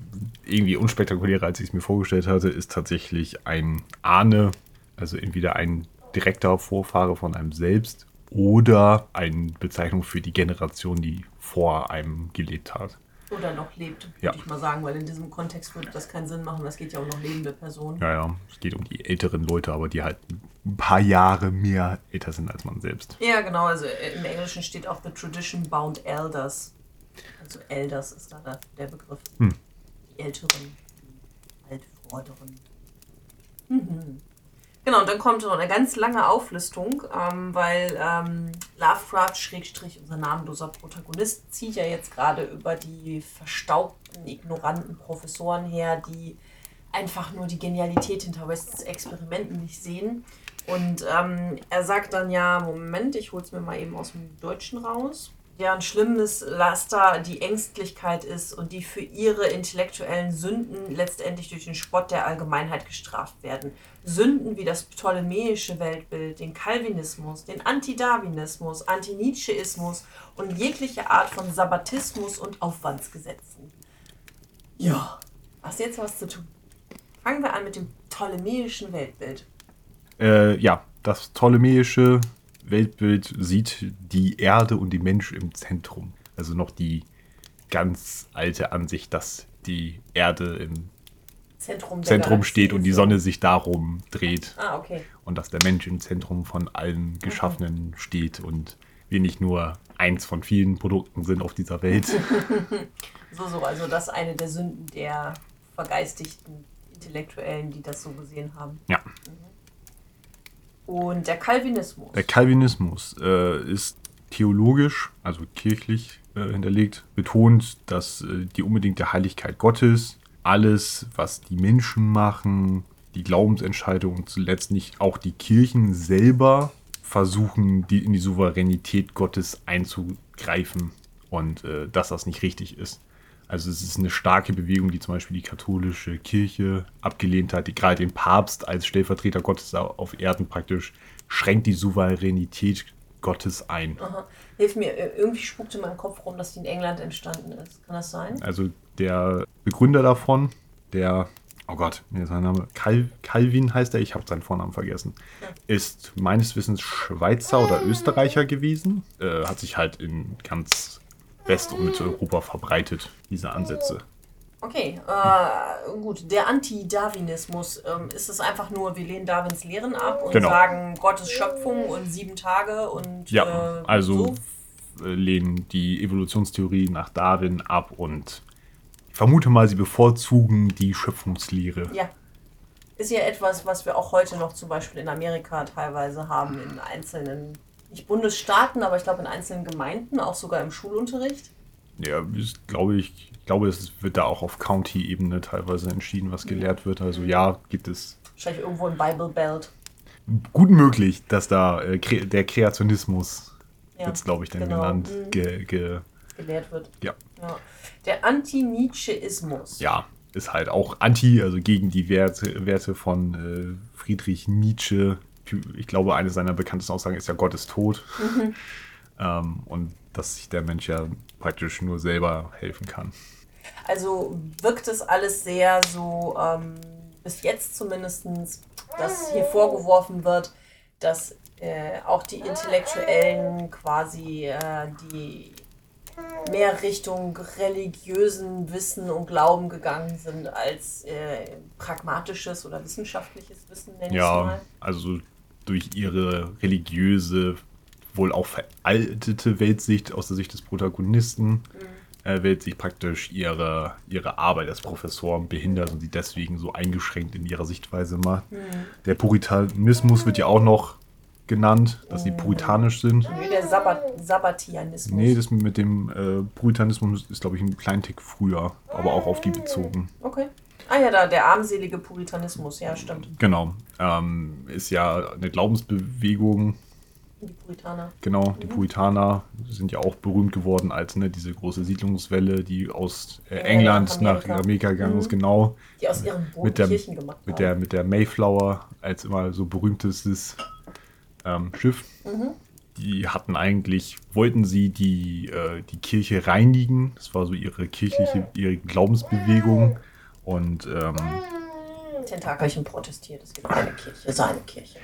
irgendwie unspektakulärer, als ich es mir vorgestellt hatte, ist tatsächlich ein Ahne, also entweder ein direkter Vorfahre von einem selbst oder eine Bezeichnung für die Generation, die vor einem gelebt hat. Oder noch lebt, würde Ja. ich mal sagen, weil in diesem Kontext würde das keinen Sinn machen. Das geht ja um noch lebende Personen. Ja, ja, es geht um die älteren Leute, aber die halt ein paar Jahre mehr älter sind als man selbst. Ja, genau. Also im Englischen steht auch The Tradition Bound Elders. Also Elders ist da der- der Begriff. Hm. Die Älteren, die Altvorderen. Mhm. Genau, und dann kommt noch eine ganz lange Auflistung, ähm, weil ähm, Lovecraft, Schrägstrich, unser namenloser Protagonist, zieht ja jetzt gerade über die verstaubten, ignoranten Professoren her, die einfach nur die Genialität hinter Wests Experimenten nicht sehen. Und ähm, er sagt dann ja, Moment, ich hol's mir mal eben aus dem Deutschen raus. Ja, ein schlimmes Laster die Ängstlichkeit ist und die für ihre intellektuellen Sünden letztendlich durch den Spott der Allgemeinheit gestraft werden. Sünden wie das ptolemäische Weltbild, den Calvinismus, den Antidarwinismus, Antinietzscheismus und jegliche Art von Sabbatismus und Aufwandsgesetzen. Ja, hast du jetzt was zu tun? Fangen wir an mit dem ptolemäischen Weltbild. Äh, ja, das ptolemäische Weltbild sieht die Erde und die Mensch im Zentrum. Also noch die ganz alte Ansicht, dass die Erde im Zentrum, Zentrum steht und die. Sonne sich darum dreht. Ah, okay. Und dass der Mensch im Zentrum von allen Geschaffenen steht und wir nicht nur eins von vielen Produkten sind auf dieser Welt. (laughs) (laughs) So, so, also das ist eine der Sünden der vergeistigten Intellektuellen, die das so gesehen haben. Ja. Und der Calvinismus. Der Calvinismus äh, ist theologisch, also kirchlich äh, hinterlegt, betont, dass äh, die unbedingte Heiligkeit Gottes, alles, was die Menschen machen, die Glaubensentscheidungen und zuletzt nicht auch die Kirchen selber versuchen, die, in die Souveränität Gottes einzugreifen und äh, dass das nicht richtig ist. Also es ist eine starke Bewegung, die zum Beispiel die katholische Kirche abgelehnt hat, die gerade den Papst als Stellvertreter Gottes auf Erden praktisch schränkt die Souveränität Gottes ein. Aha. Hilf mir, äh, irgendwie spukte mein Kopf rum, dass die in England entstanden ist. Kann das sein? Also der Begründer davon, der, oh Gott, mir ist sein Name, Cal, Calvin heißt er, ich habe seinen Vornamen vergessen, ist meines Wissens Schweizer oder Österreicher gewesen, äh, hat sich halt in ganz West- und Mitteleuropa verbreitet, diese Ansätze. Okay, äh, gut. Der Anti-Darwinismus, ähm, ist es einfach nur, wir lehnen Darwins Lehren ab und Genau. sagen Gottes Schöpfung und sieben Tage und Ja, äh, also so? äh, lehnen die Evolutionstheorie nach Darwin ab und ich vermute mal, sie bevorzugen die Schöpfungslehre. Ja. Ist ja etwas, was wir auch heute noch zum Beispiel in Amerika teilweise haben, in einzelnen, nicht Bundesstaaten, aber ich glaube in einzelnen Gemeinden, auch sogar im Schulunterricht. Ja, ich glaube, ich, ich glaube, es wird da auch auf County-Ebene teilweise entschieden, was gelehrt wird. Also ja, gibt es Wahrscheinlich irgendwo im Bible Belt. gut möglich, dass da äh, der Kreationismus, Ja, jetzt glaube ich dann genau. genannt, Mhm. ge, ge, gelehrt wird. ja, Ja. Der Anti-Nietzscheismus. ja, ist halt auch anti, also gegen die Werte, Werte von äh, Friedrich Nietzsche. Ich glaube, eine seiner bekanntesten Aussagen ist ja Gott ist tot. (laughs) ähm, und dass sich der Mensch ja praktisch nur selber helfen kann. Also wirkt es alles sehr so, ähm, bis jetzt zumindest, dass hier vorgeworfen wird, dass äh, auch die Intellektuellen quasi äh, die mehr Richtung religiösen Wissen und Glauben gegangen sind als äh, pragmatisches oder wissenschaftliches Wissen, nenne ich Ja, mal. also durch ihre religiöse, wohl auch veraltete Weltsicht aus der Sicht des Protagonisten, äh, Weltsicht praktisch ihre, ihre Arbeit als Professoren behindert und sie deswegen so eingeschränkt in ihrer Sichtweise macht. Der Puritanismus wird ja auch noch genannt, dass sie puritanisch sind. Wie der Sabbat Sabbatianismus. Nee, das mit dem äh, Puritanismus ist, glaube ich, ein kleinen Tick früher, aber auch auf die bezogen. okay. Ah ja, da, der armselige Puritanismus, ja, stimmt. Genau. Ähm, ist ja eine Glaubensbewegung, Die Puritaner. Genau, die Puritaner sind ja auch berühmt geworden als ne, diese große Siedlungswelle, die aus äh, Ja, England nach nach Amerika. Gegangen ist, Mhm. genau. Die aus ihren Boden Mit der, Kirchen gemacht mit, der, mit der Mayflower als immer so berühmtestes ähm, Schiff. Mhm. Die hatten eigentlich, wollten sie die, äh, die Kirche reinigen. Das war so ihre kirchliche, ihre Glaubensbewegung. Und ähm, Tentakelchen protestiert, es gibt eine Kirche, seine Kirche.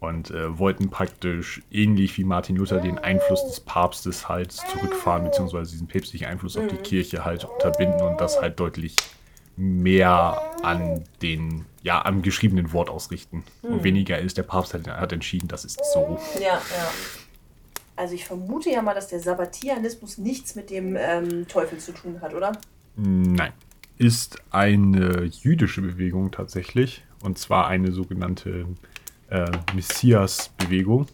und äh, wollten praktisch ähnlich wie Martin Luther den Einfluss des Papstes halt zurückfahren, beziehungsweise diesen päpstlichen Einfluss auf die Kirche halt unterbinden und das halt deutlich mehr an den, ja, am geschriebenen Wort ausrichten. Und weniger ist, der Papst hat, hat entschieden, das ist so. Ja, ja. Also ich vermute ja mal, dass der Sabbatianismus nichts mit dem ähm, Teufel zu tun hat, oder? Nein. Ist eine jüdische Bewegung tatsächlich. Und zwar eine sogenannte äh, Messias-Bewegung.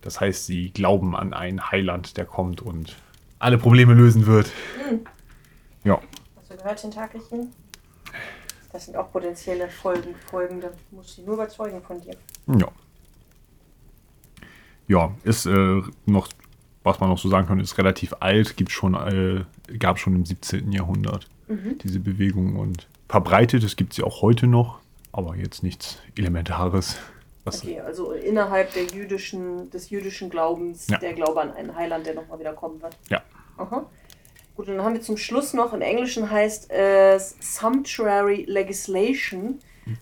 Das heißt, sie glauben an einen Heiland, der kommt und alle Probleme lösen wird. Ja. Hast du gehört, Tentakelchen? Das sind auch potenzielle Folgen, folgende. Muss ich nur überzeugen von dir. Ja. Ja, ist äh, noch, was man noch so sagen kann, ist relativ alt, gibt schon, äh, gab schon im 17. Jahrhundert diese Bewegung und verbreitet, es gibt sie auch heute noch, aber jetzt nichts Elementares. Was, Okay, also innerhalb der jüdischen, des jüdischen Glaubens, Ja. der Glaube an einen Heiland, der nochmal wieder kommen wird. Ja. Aha. Gut, und dann haben wir zum Schluss noch, im Englischen heißt es Sumptuary Legislation.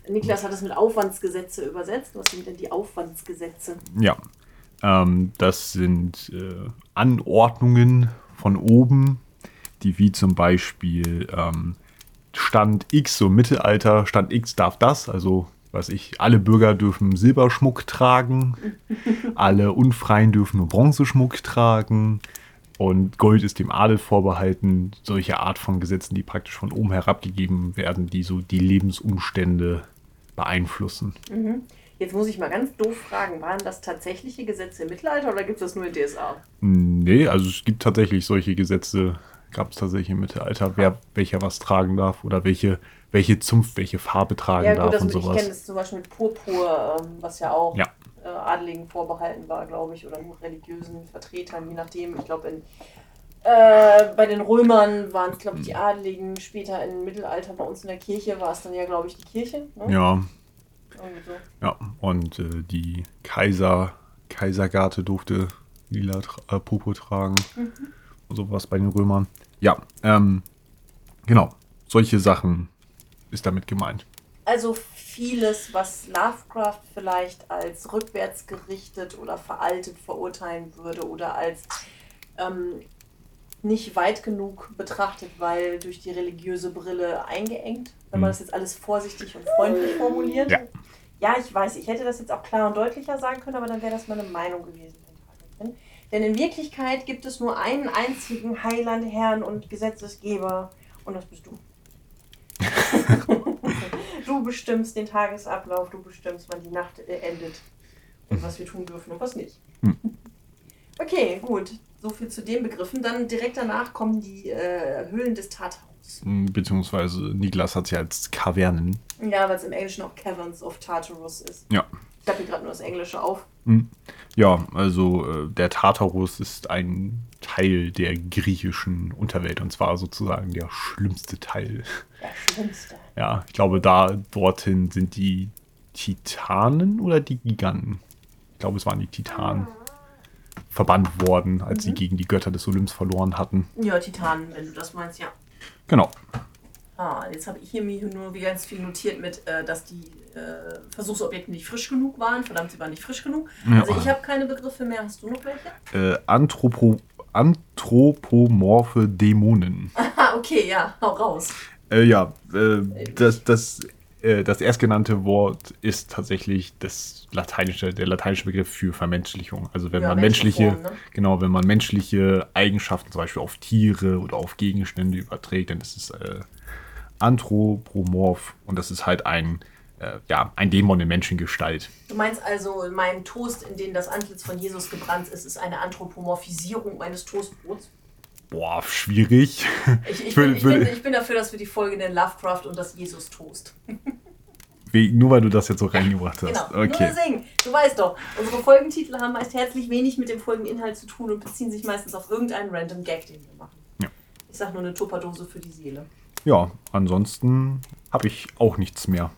Niklas hat es mit Aufwandsgesetze übersetzt. Was sind denn die Aufwandsgesetze? Ja, ähm, das sind äh, Anordnungen von oben, die wie zum Beispiel ähm, Stand X, so Mittelalter, Stand X darf das, also weiß ich, alle Bürger dürfen Silberschmuck tragen, (laughs) alle Unfreien dürfen nur Bronzeschmuck tragen und Gold ist dem Adel vorbehalten. Solche Art von Gesetzen, die praktisch von oben herabgegeben werden, die so die Lebensumstände beeinflussen. Jetzt muss ich mal ganz doof fragen, waren das tatsächliche Gesetze im Mittelalter oder gibt es das nur in DSA? Nee, also es gibt tatsächlich solche Gesetze, gab es tatsächlich im Mittelalter, wer welcher was tragen darf oder welche, welche Zunft, welche Farbe tragen Ja, darf gut, das und mit, ich kenne sowas. das zum Beispiel mit Purpur, ähm, was ja auch Ja. äh, Adeligen vorbehalten war, glaube ich, oder nur religiösen Vertretern, je nachdem. Ich glaube, in äh, bei den Römern waren es, glaube ich, die Mhm. Adeligen. Später im Mittelalter bei uns in der Kirche war es dann ja, glaube ich, die Kirche. Ne? Ja, so. ja. Und äh, die Kaiser, Kaisergarte durfte lila tra äh, Purpur tragen Mhm. Sowas bei den Römern. Ja, ähm, genau. Solche Sachen ist damit gemeint. Also vieles, was Lovecraft vielleicht als rückwärts gerichtet oder veraltet verurteilen würde oder als ähm, nicht weit genug betrachtet, weil durch die religiöse Brille eingeengt, wenn man Mhm. das jetzt alles vorsichtig und freundlich formuliert. Ja. Ja, ich weiß, ich hätte das jetzt auch klar und deutlicher sagen können, aber dann wäre das meine Meinung gewesen. Denn in Wirklichkeit gibt es nur einen einzigen Heiland, Herrn und Gesetzesgeber und das bist du. (laughs) du bestimmst den Tagesablauf, du bestimmst, wann die Nacht äh, endet und was wir tun dürfen und was nicht. Hm. Okay, gut. So viel zu den Begriffen. Dann direkt danach kommen die äh, Höhlen des Tartarus. Beziehungsweise Niklas hat sie als Kavernen. Ja, weil es im Englischen auch Caverns of Tartarus ist. Ja. Ich habe hier gerade nur das Englische auf. Ja, also äh, der Tartarus ist ein Teil der griechischen Unterwelt und zwar sozusagen der schlimmste Teil. Der schlimmste. Ja, ich glaube, da dorthin sind die Titanen oder die Giganten. Ich glaube, es waren die Titanen verbannt worden, als sie gegen die Götter des Olymps verloren hatten. Ja, Titanen, wenn du das meinst, ja. Genau. Ah, jetzt habe ich hier mir nur wie ganz viel notiert mit, äh, dass die äh, Versuchsobjekte nicht frisch genug waren. Verdammt, sie waren nicht frisch genug. Ja. Also ich habe keine Begriffe mehr. Hast du noch welche? Äh, Anthropo anthropomorphe Dämonen. (laughs) Ah, okay, ja, hau raus. Äh, ja, äh, das, das, äh, das erstgenannte Wort ist tatsächlich das lateinische, der lateinische Begriff für Vermenschlichung. Also wenn Ja, man menschliche, Menschenform, ne? genau, wenn man menschliche Eigenschaften zum Beispiel auf Tiere oder auf Gegenstände überträgt, dann ist es äh, anthropomorph und das ist halt ein, äh, ja, ein Dämon in Menschengestalt. Du meinst also, mein Toast, in den das Antlitz von Jesus gebrannt ist, ist eine Anthropomorphisierung meines Toastbrots? Boah, schwierig. Ich, ich, (laughs) bin, ich, bin, ich bin dafür, dass wir die Folge nennen Lovecraft und das Jesus-Toast. Nur weil du das jetzt so reingebracht hast. Genau, nur okay. deswegen. Du weißt doch, unsere Folgentitel haben meist herzlich wenig mit dem Folgeninhalt zu tun und beziehen sich meistens auf irgendeinen random Gag, den wir machen. Ja. Ich sag nur eine Tupperdose für die Seele. Ja, ansonsten habe ich auch nichts mehr.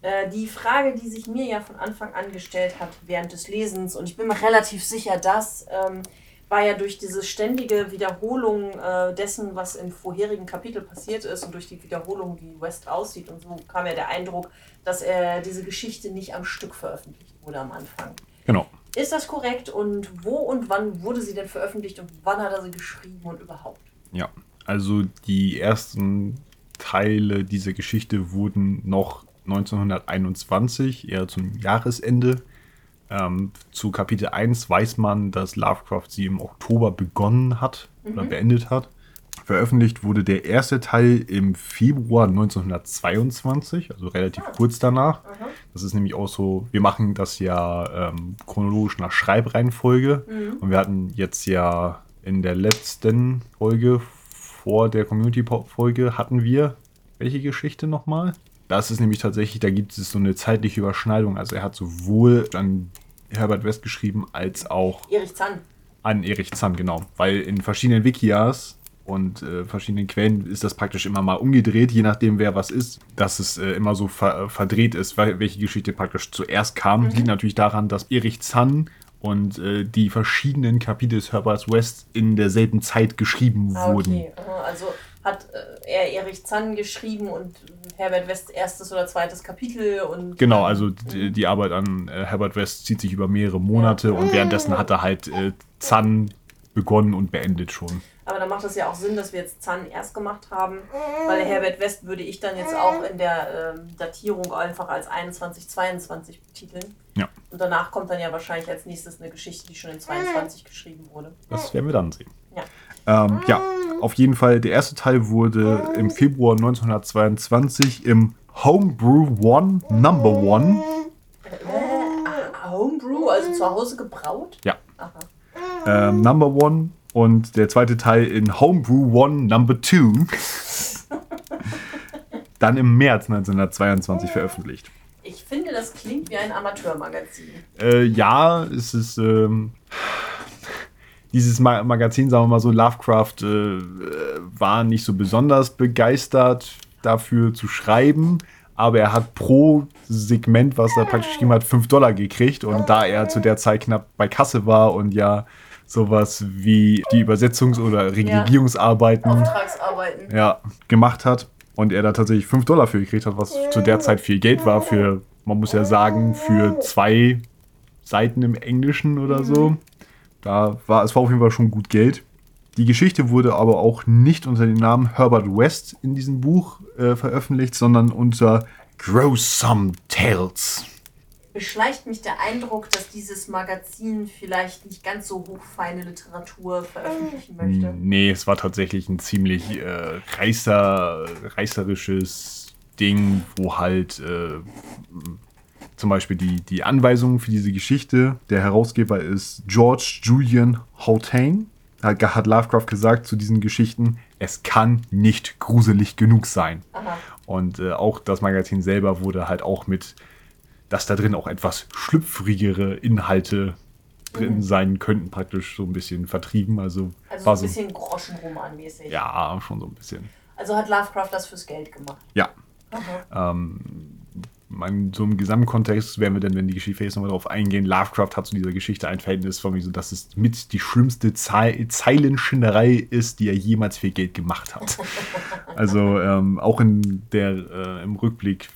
Äh, die Frage, die sich mir ja von Anfang an gestellt hat während des Lesens, und ich bin mir relativ sicher, dass ähm, war ja durch diese ständige Wiederholung äh, dessen, was im vorherigen Kapitel passiert ist und durch die Wiederholung, wie West aussieht und so, kam ja der Eindruck, dass er diese Geschichte nicht am Stück veröffentlicht wurde am Anfang. Genau. Ist das korrekt und wo und wann wurde sie denn veröffentlicht und wann hat er sie geschrieben und überhaupt? Ja, also die ersten Teile dieser Geschichte wurden noch 1921, eher zum Jahresende. Ähm, zu Kapitel 1 weiß man, dass Lovecraft sie im Oktober begonnen hat oder beendet hat. Veröffentlicht wurde der erste Teil im Februar 1922, also relativ kurz danach. Das ist nämlich auch so, wir machen das ja ähm, chronologisch nach Schreibreihenfolge. Und wir hatten jetzt ja in der letzten Folge vor der Community-Folge hatten wir welche Geschichte nochmal? Das ist nämlich tatsächlich, da gibt es so eine zeitliche Überschneidung. Also er hat sowohl an Herbert West geschrieben als auch Erich Zann. an Erich Zann, genau. Weil in verschiedenen Wikias und äh, verschiedenen Quellen ist das praktisch immer mal umgedreht, je nachdem wer was ist, dass es äh, immer so ver verdreht ist, welche Geschichte praktisch zuerst kam. Liegt natürlich daran, dass Erich Zann und äh, die verschiedenen Kapitel des Herbert West in derselben Zeit geschrieben Ah, wurden. okay. Aha, Also hat äh, er Erich Zann geschrieben und Herbert West erstes oder zweites Kapitel und. Genau, also die, die Arbeit an äh, Herbert West zieht sich über mehrere Monate und währenddessen hat er halt äh, Zann begonnen und beendet schon. Aber dann macht es ja auch Sinn, dass wir jetzt Zann erst gemacht haben, weil Herbert West würde ich dann jetzt auch in der ähm, Datierung einfach als 21, 22 betiteln. Ja, Und danach kommt dann ja wahrscheinlich als nächstes eine Geschichte, die schon in 22 geschrieben wurde. das werden wir dann sehen. Ja. Ähm, ja, auf jeden Fall, der erste Teil wurde im Februar 1922 im Homebrew One Number One. Ah, Homebrew, also zu Hause gebraut? Ja, Aha. ähm, Number One und der zweite Teil in Homebrew One Number Two. (laughs) Dann im März 1922 veröffentlicht. Ich finde, das klingt wie ein Amateurmagazin. Äh, ja, es ist ähm, dieses Ma Magazin, sagen wir mal so, Lovecraft äh, äh, war nicht so besonders begeistert dafür zu schreiben, aber er hat pro Segment, was er praktisch geschrieben hat, 5 Dollar gekriegt und da er zu der Zeit knapp bei Kasse war und ja sowas wie die Übersetzungs- oder Redigierungsarbeiten Auftragsarbeiten. ja, gemacht hat und er da tatsächlich 5 Dollar für gekriegt hat, was zu der Zeit viel Geld war für, man muss ja sagen, für zwei Seiten im Englischen oder so. Da war es war auf jeden Fall schon gut Geld. Die Geschichte wurde aber auch nicht unter dem Namen Herbert West in diesem Buch äh, veröffentlicht, sondern unter Gruesome Tales. Beschleicht mich der Eindruck, dass dieses Magazin vielleicht nicht ganz so hochfeine Literatur veröffentlichen möchte? Nee, es war tatsächlich ein ziemlich äh, reißer, reißerisches Ding, wo halt äh, zum Beispiel die, die Anweisungen für diese Geschichte, der Herausgeber ist George Julian Houghton hat, hat Lovecraft gesagt zu diesen Geschichten, es kann nicht gruselig genug sein. Aha. Und äh, auch das Magazin selber wurde halt auch mit, dass da drin auch etwas schlüpfrigere Inhalte drin sein könnten, praktisch so ein bisschen vertrieben. Also, Also war so ein bisschen Groschenroman-mäßig. ja, schon so ein bisschen. Also hat Lovecraft das fürs Geld gemacht. Ja, Aha. ähm, mein, so im Gesamtkontext werden wir dann, wenn die Geschichte jetzt nochmal drauf eingehen, Lovecraft hat zu dieser Geschichte ein Verhältnis von mir, so dass es mit die schlimmste Zei Zeilenschinderei ist, die er jemals für Geld gemacht hat. (laughs) Also ähm, auch in der, äh, im Rückblick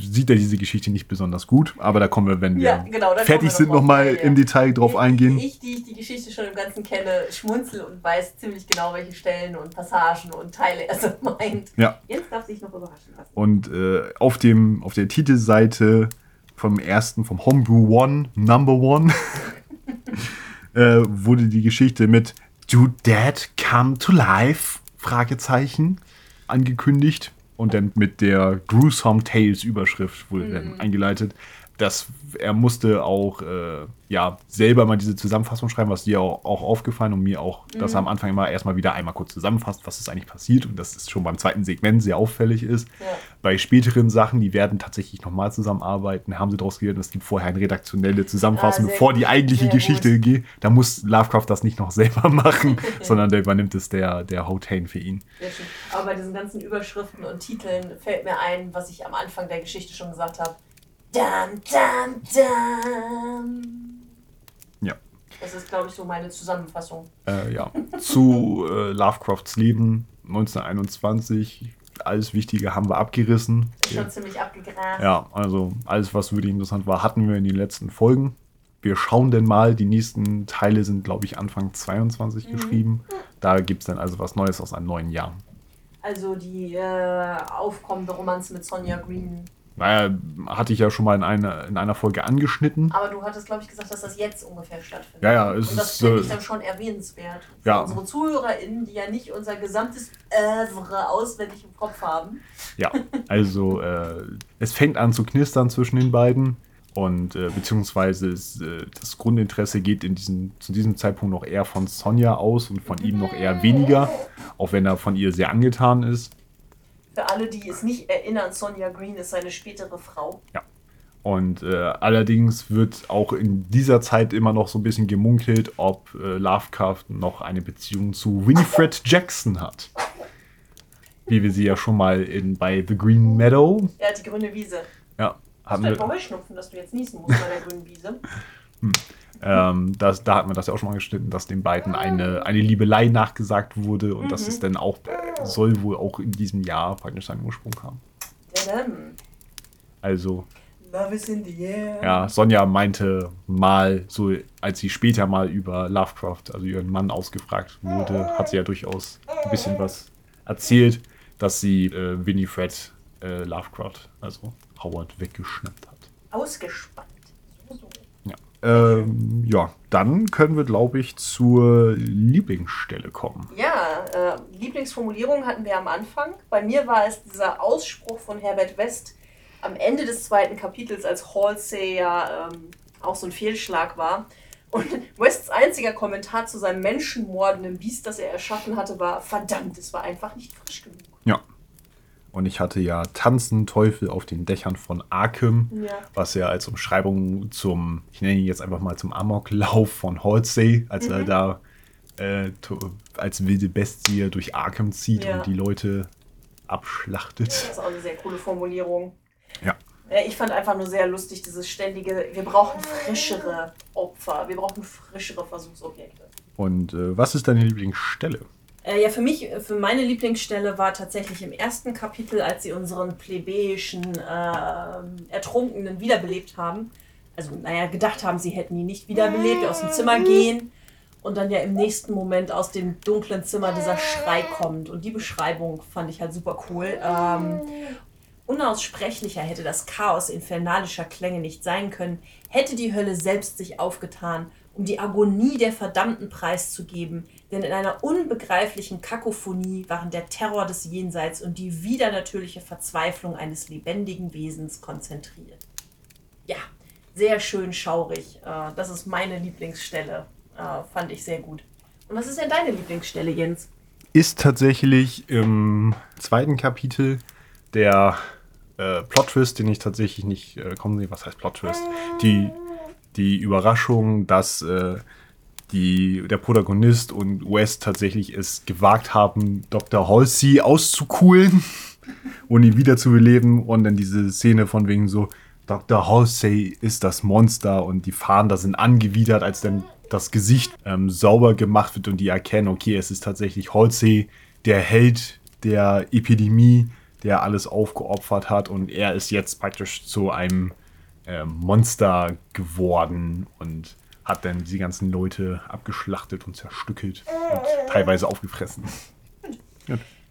sieht er diese Geschichte nicht besonders gut, aber da kommen wir, wenn wir Ja, genau, da kommen fertig wir sind, nochmal im Detail drauf eingehen. Ich, die ich die Geschichte schon im Ganzen kenne, schmunzel und weiß ziemlich genau, welche Stellen und Passagen und Teile er so meint. Ja. Jetzt darf sich noch überraschen lassen. Und äh, auf, dem, auf der Titelseite vom ersten, vom Homebrew One, Number One, (laughs) äh, wurde die Geschichte mit Do Dad Come to Life? Fragezeichen angekündigt. Und dann mit der Gruesome Tales Überschrift wurde dann eingeleitet. Dass er musste auch äh, ja, selber mal diese Zusammenfassung schreiben, was dir auch, auch aufgefallen und mir auch, dass er am Anfang immer erstmal wieder einmal kurz zusammenfasst, was ist eigentlich passiert und dass es schon beim zweiten Segment sehr auffällig ist. Ja. Bei späteren Sachen, die werden tatsächlich nochmal zusammenarbeiten, haben sie daraus gelernt, es gibt vorher eine redaktionelle Zusammenfassung, Ah, bevor die eigentliche Geschichte geht. Da muss Lovecraft das nicht noch selber (laughs) machen, (laughs) sondern der übernimmt es der, der Houghton für ihn. Sehr schön. Aber bei diesen ganzen Überschriften und Titeln fällt mir ein, was ich am Anfang der Geschichte schon gesagt habe. Dam, dam, dam. Ja. Das ist, glaube ich, so meine Zusammenfassung. Äh, ja. Zu äh, Lovecrafts Leben 1921. Alles Wichtige haben wir abgerissen. Ist schon ziemlich abgegrast. Ja, also alles, was wirklich interessant war, hatten wir in den letzten Folgen. Wir schauen denn mal. Die nächsten Teile sind, glaube ich, Anfang 22 geschrieben. Da gibt es dann also was Neues aus einem neuen Jahr. Also die äh, aufkommende Romanze mit Sonja Green. Naja, hatte ich ja schon mal in einer, in einer Folge angeschnitten. Aber du hattest, glaube ich, gesagt, dass das jetzt ungefähr stattfindet. Ja, ja, es Und das ist, finde äh, ich dann schon erwähnenswert. Für ja. unsere ZuhörerInnen, die ja nicht unser gesamtes Övre auswendig im Kopf haben. Ja, also äh, es fängt an zu knistern zwischen den beiden. Und äh, beziehungsweise ist, äh, das Grundinteresse geht in diesem, zu diesem Zeitpunkt noch eher von Sonja aus und von ihm noch eher weniger, auch wenn er von ihr sehr angetan ist. Für alle, die es nicht erinnern, Sonja Green ist seine spätere Frau. Und äh, allerdings wird auch in dieser Zeit immer noch so ein bisschen gemunkelt, ob äh, Lovecraft noch eine Beziehung zu Winifred (laughs) Jackson hat. Wie wir sie ja schon mal in, bei The Green Meadow Er hat die grüne Wiese. ja, Hast du ein wir, Heuschnupfen, dass du jetzt niesen musst bei der grünen Wiese? Ähm, das, da hatten wir das ja auch schon mal geschnitten, dass den beiden eine, eine Liebelei nachgesagt wurde und dass es dann auch soll wohl auch in diesem Jahr praktisch seinen Ursprung haben. Also Love is in the air. Ja, Sonja meinte mal, so als sie später mal über Lovecraft, also ihren Mann, ausgefragt wurde, hat sie ja durchaus ein bisschen was erzählt, dass sie äh, Winifred äh, Lovecraft, also Howard, weggeschnappt hat. Ausgespannt. Ähm, ja dann können wir, glaube ich, zur Lieblingsstelle kommen. Ja, äh, Lieblingsformulierung hatten wir am Anfang. Bei mir war es dieser Ausspruch von Herbert West am Ende des zweiten Kapitels, als Halsey ja ähm, auch so ein Fehlschlag war. Und (laughs) Wests einziger Kommentar zu seinem menschenmordenden Biest, das er erschaffen hatte, war: Verdammt, es war einfach nicht frisch genug. Ja. Und ich hatte ja Tanzen Teufel auf den Dächern von Arkham, Ja. was ja als Umschreibung zum, ich nenne ihn jetzt einfach mal zum Amoklauf von Halsey, als er da äh, als wilde Bestie durch Arkham zieht Ja. und die Leute abschlachtet. Das ist auch eine sehr coole Formulierung. Ja. Ja, ich fand einfach nur sehr lustig, dieses ständige: Wir brauchen frischere Opfer, wir brauchen frischere Versuchsobjekte. Und äh, was ist deine Lieblingsstelle? Äh, ja, für mich, für meine Lieblingsstelle war tatsächlich im ersten Kapitel, als sie unseren plebejischen äh, Ertrunkenen wiederbelebt haben. Also, naja, gedacht haben, sie hätten ihn nicht wiederbelebt, aus dem Zimmer gehen. und dann ja im nächsten Moment aus dem dunklen Zimmer dieser Schrei kommt. Und die Beschreibung fand ich halt super cool. Ähm, unaussprechlicher hätte das Chaos infernalischer Klänge nicht sein können, hätte die Hölle selbst sich aufgetan, um die Agonie der Verdammten preiszugeben, denn in einer unbegreiflichen Kakophonie waren der Terror des Jenseits und die widernatürliche Verzweiflung eines lebendigen Wesens konzentriert. Ja, sehr schön schaurig. Äh, das ist meine Lieblingsstelle äh, fand ich sehr gut. Und was ist denn deine Lieblingsstelle, Jens? Ist tatsächlich im zweiten Kapitel der äh, Plot-Twist, den ich tatsächlich nicht äh, kommen sehe. Was heißt Plot-Twist? Die, die Überraschung, dass äh, die, der Protagonist und West tatsächlich es gewagt haben, Dr. Halsey auszukuhlen (laughs) und ihn wiederzubeleben. Und dann diese Szene von wegen so, Dr. Halsey ist das Monster und die Fahnder sind angewidert, als dann das Gesicht ähm, sauber gemacht wird und die erkennen, okay, es ist tatsächlich Halsey, der Held der Epidemie, der alles aufgeopfert hat und er ist jetzt praktisch zu einem äh, Monster geworden und hat dann die ganzen Leute abgeschlachtet und zerstückelt und teilweise aufgefressen.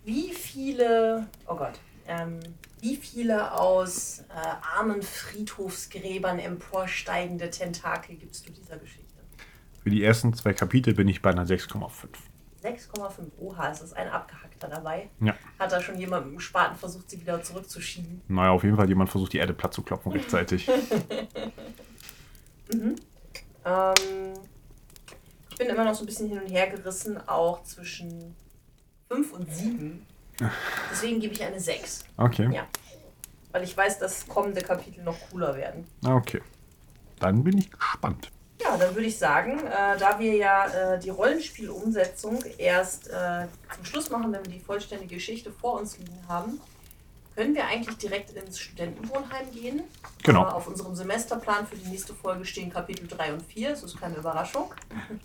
Wie viele, oh Gott, ähm, wie viele aus äh, armen Friedhofsgräbern emporsteigende Tentakel gibst du dieser Geschichte? Für die ersten zwei Kapitel bin ich bei einer 6,5. 6,5. Oha, ist das ein abgehackter dabei? Ja. Hat da schon jemand mit dem Spaten versucht, sie wieder zurückzuschieben? Naja, auf jeden Fall jemand versucht, die Erde platt zu klopfen rechtzeitig. (laughs) (laughs) mhm. Ähm, ich bin immer noch so ein bisschen hin und her gerissen, auch zwischen 5 und 7. Deswegen gebe ich eine 6. Okay. Ja. Weil ich weiß, dass kommende Kapitel noch cooler werden. Okay. Dann bin ich gespannt. Ja, dann würde ich sagen, äh, da wir ja äh, die Rollenspielumsetzung erst äh, zum Schluss machen, wenn wir die vollständige Geschichte vor uns liegen haben, können wir eigentlich direkt ins Studentenwohnheim gehen. Genau. auf unserem Semesterplan für die nächste Folge stehen Kapitel 3 und 4. Das ist keine Überraschung.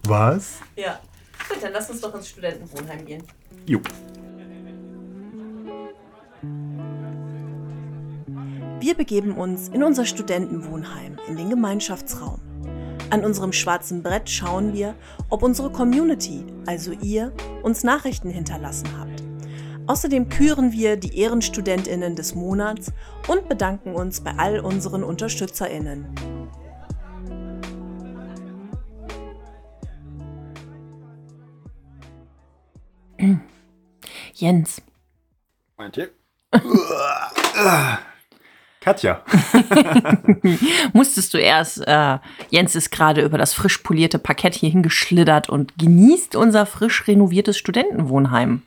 Was? Ja. Gut, dann lass uns doch ins Studentenwohnheim gehen. Jo. Wir begeben uns in unser Studentenwohnheim, in den Gemeinschaftsraum. An unserem schwarzen Brett schauen wir, ob unsere Community, also ihr, uns Nachrichten hinterlassen habt. Außerdem küren wir die Ehrenstudentinnen des Monats und bedanken uns bei all unseren Unterstützerinnen. (clears throat) Jens. Meint ihr? (laughs) Katja. (laughs) Musstest du erst, äh, Jens ist gerade über das frisch polierte Parkett hier hingeschlittert und genießt unser frisch renoviertes Studentenwohnheim.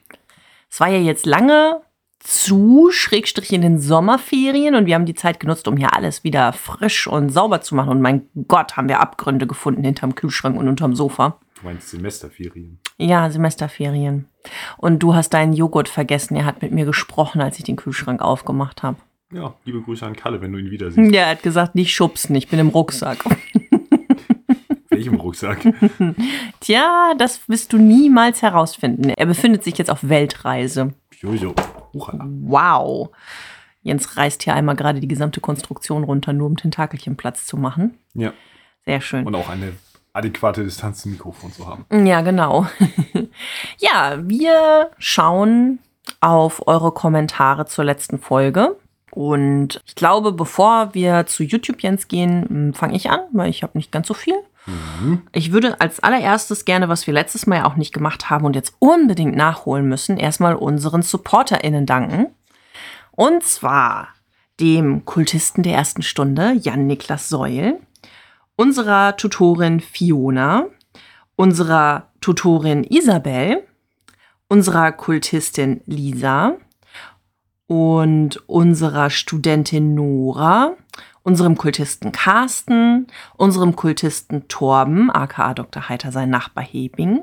Es war ja jetzt lange zu, Schrägstrich in den Sommerferien und wir haben die Zeit genutzt, um hier alles wieder frisch und sauber zu machen. Und mein Gott, haben wir Abgründe gefunden hinterm Kühlschrank und unterm Sofa. Du meinst Semesterferien? Ja, Semesterferien. Und du hast deinen Joghurt vergessen. Er hat mit mir gesprochen, als ich den Kühlschrank aufgemacht habe. Ja, liebe Grüße an Kalle, wenn du ihn wieder siehst. Ja, er hat gesagt, nicht schubsen, ich bin im Rucksack. Welchem Rucksack? (laughs) Tja, das wirst du niemals herausfinden. Er befindet sich jetzt auf Weltreise. Jojo. Uchala. Wow. Jens reißt hier einmal gerade die gesamte Konstruktion runter, nur um Tentakelchen Platz zu machen. Ja. Sehr schön. Und auch eine adäquate Distanz zum Mikrofon zu haben. Ja, genau. (laughs) ja, wir schauen auf eure Kommentare zur letzten Folge. Und ich glaube, bevor wir zu YouTube Jens gehen, fange ich an, weil ich habe nicht ganz so viel. Mhm. Ich würde als allererstes gerne, was wir letztes Mal ja auch nicht gemacht haben und jetzt unbedingt nachholen müssen, erstmal unseren SupporterInnen danken. Und zwar dem Kultisten der ersten Stunde, Jan-Niklas Seul, unserer Tutorin Fiona, unserer Tutorin Isabel, unserer Kultistin Lisa, und unserer Studentin Nora, unserem Kultisten Carsten, unserem Kultisten Torben, aka Dr. Heiter, sein Nachbar Hebing.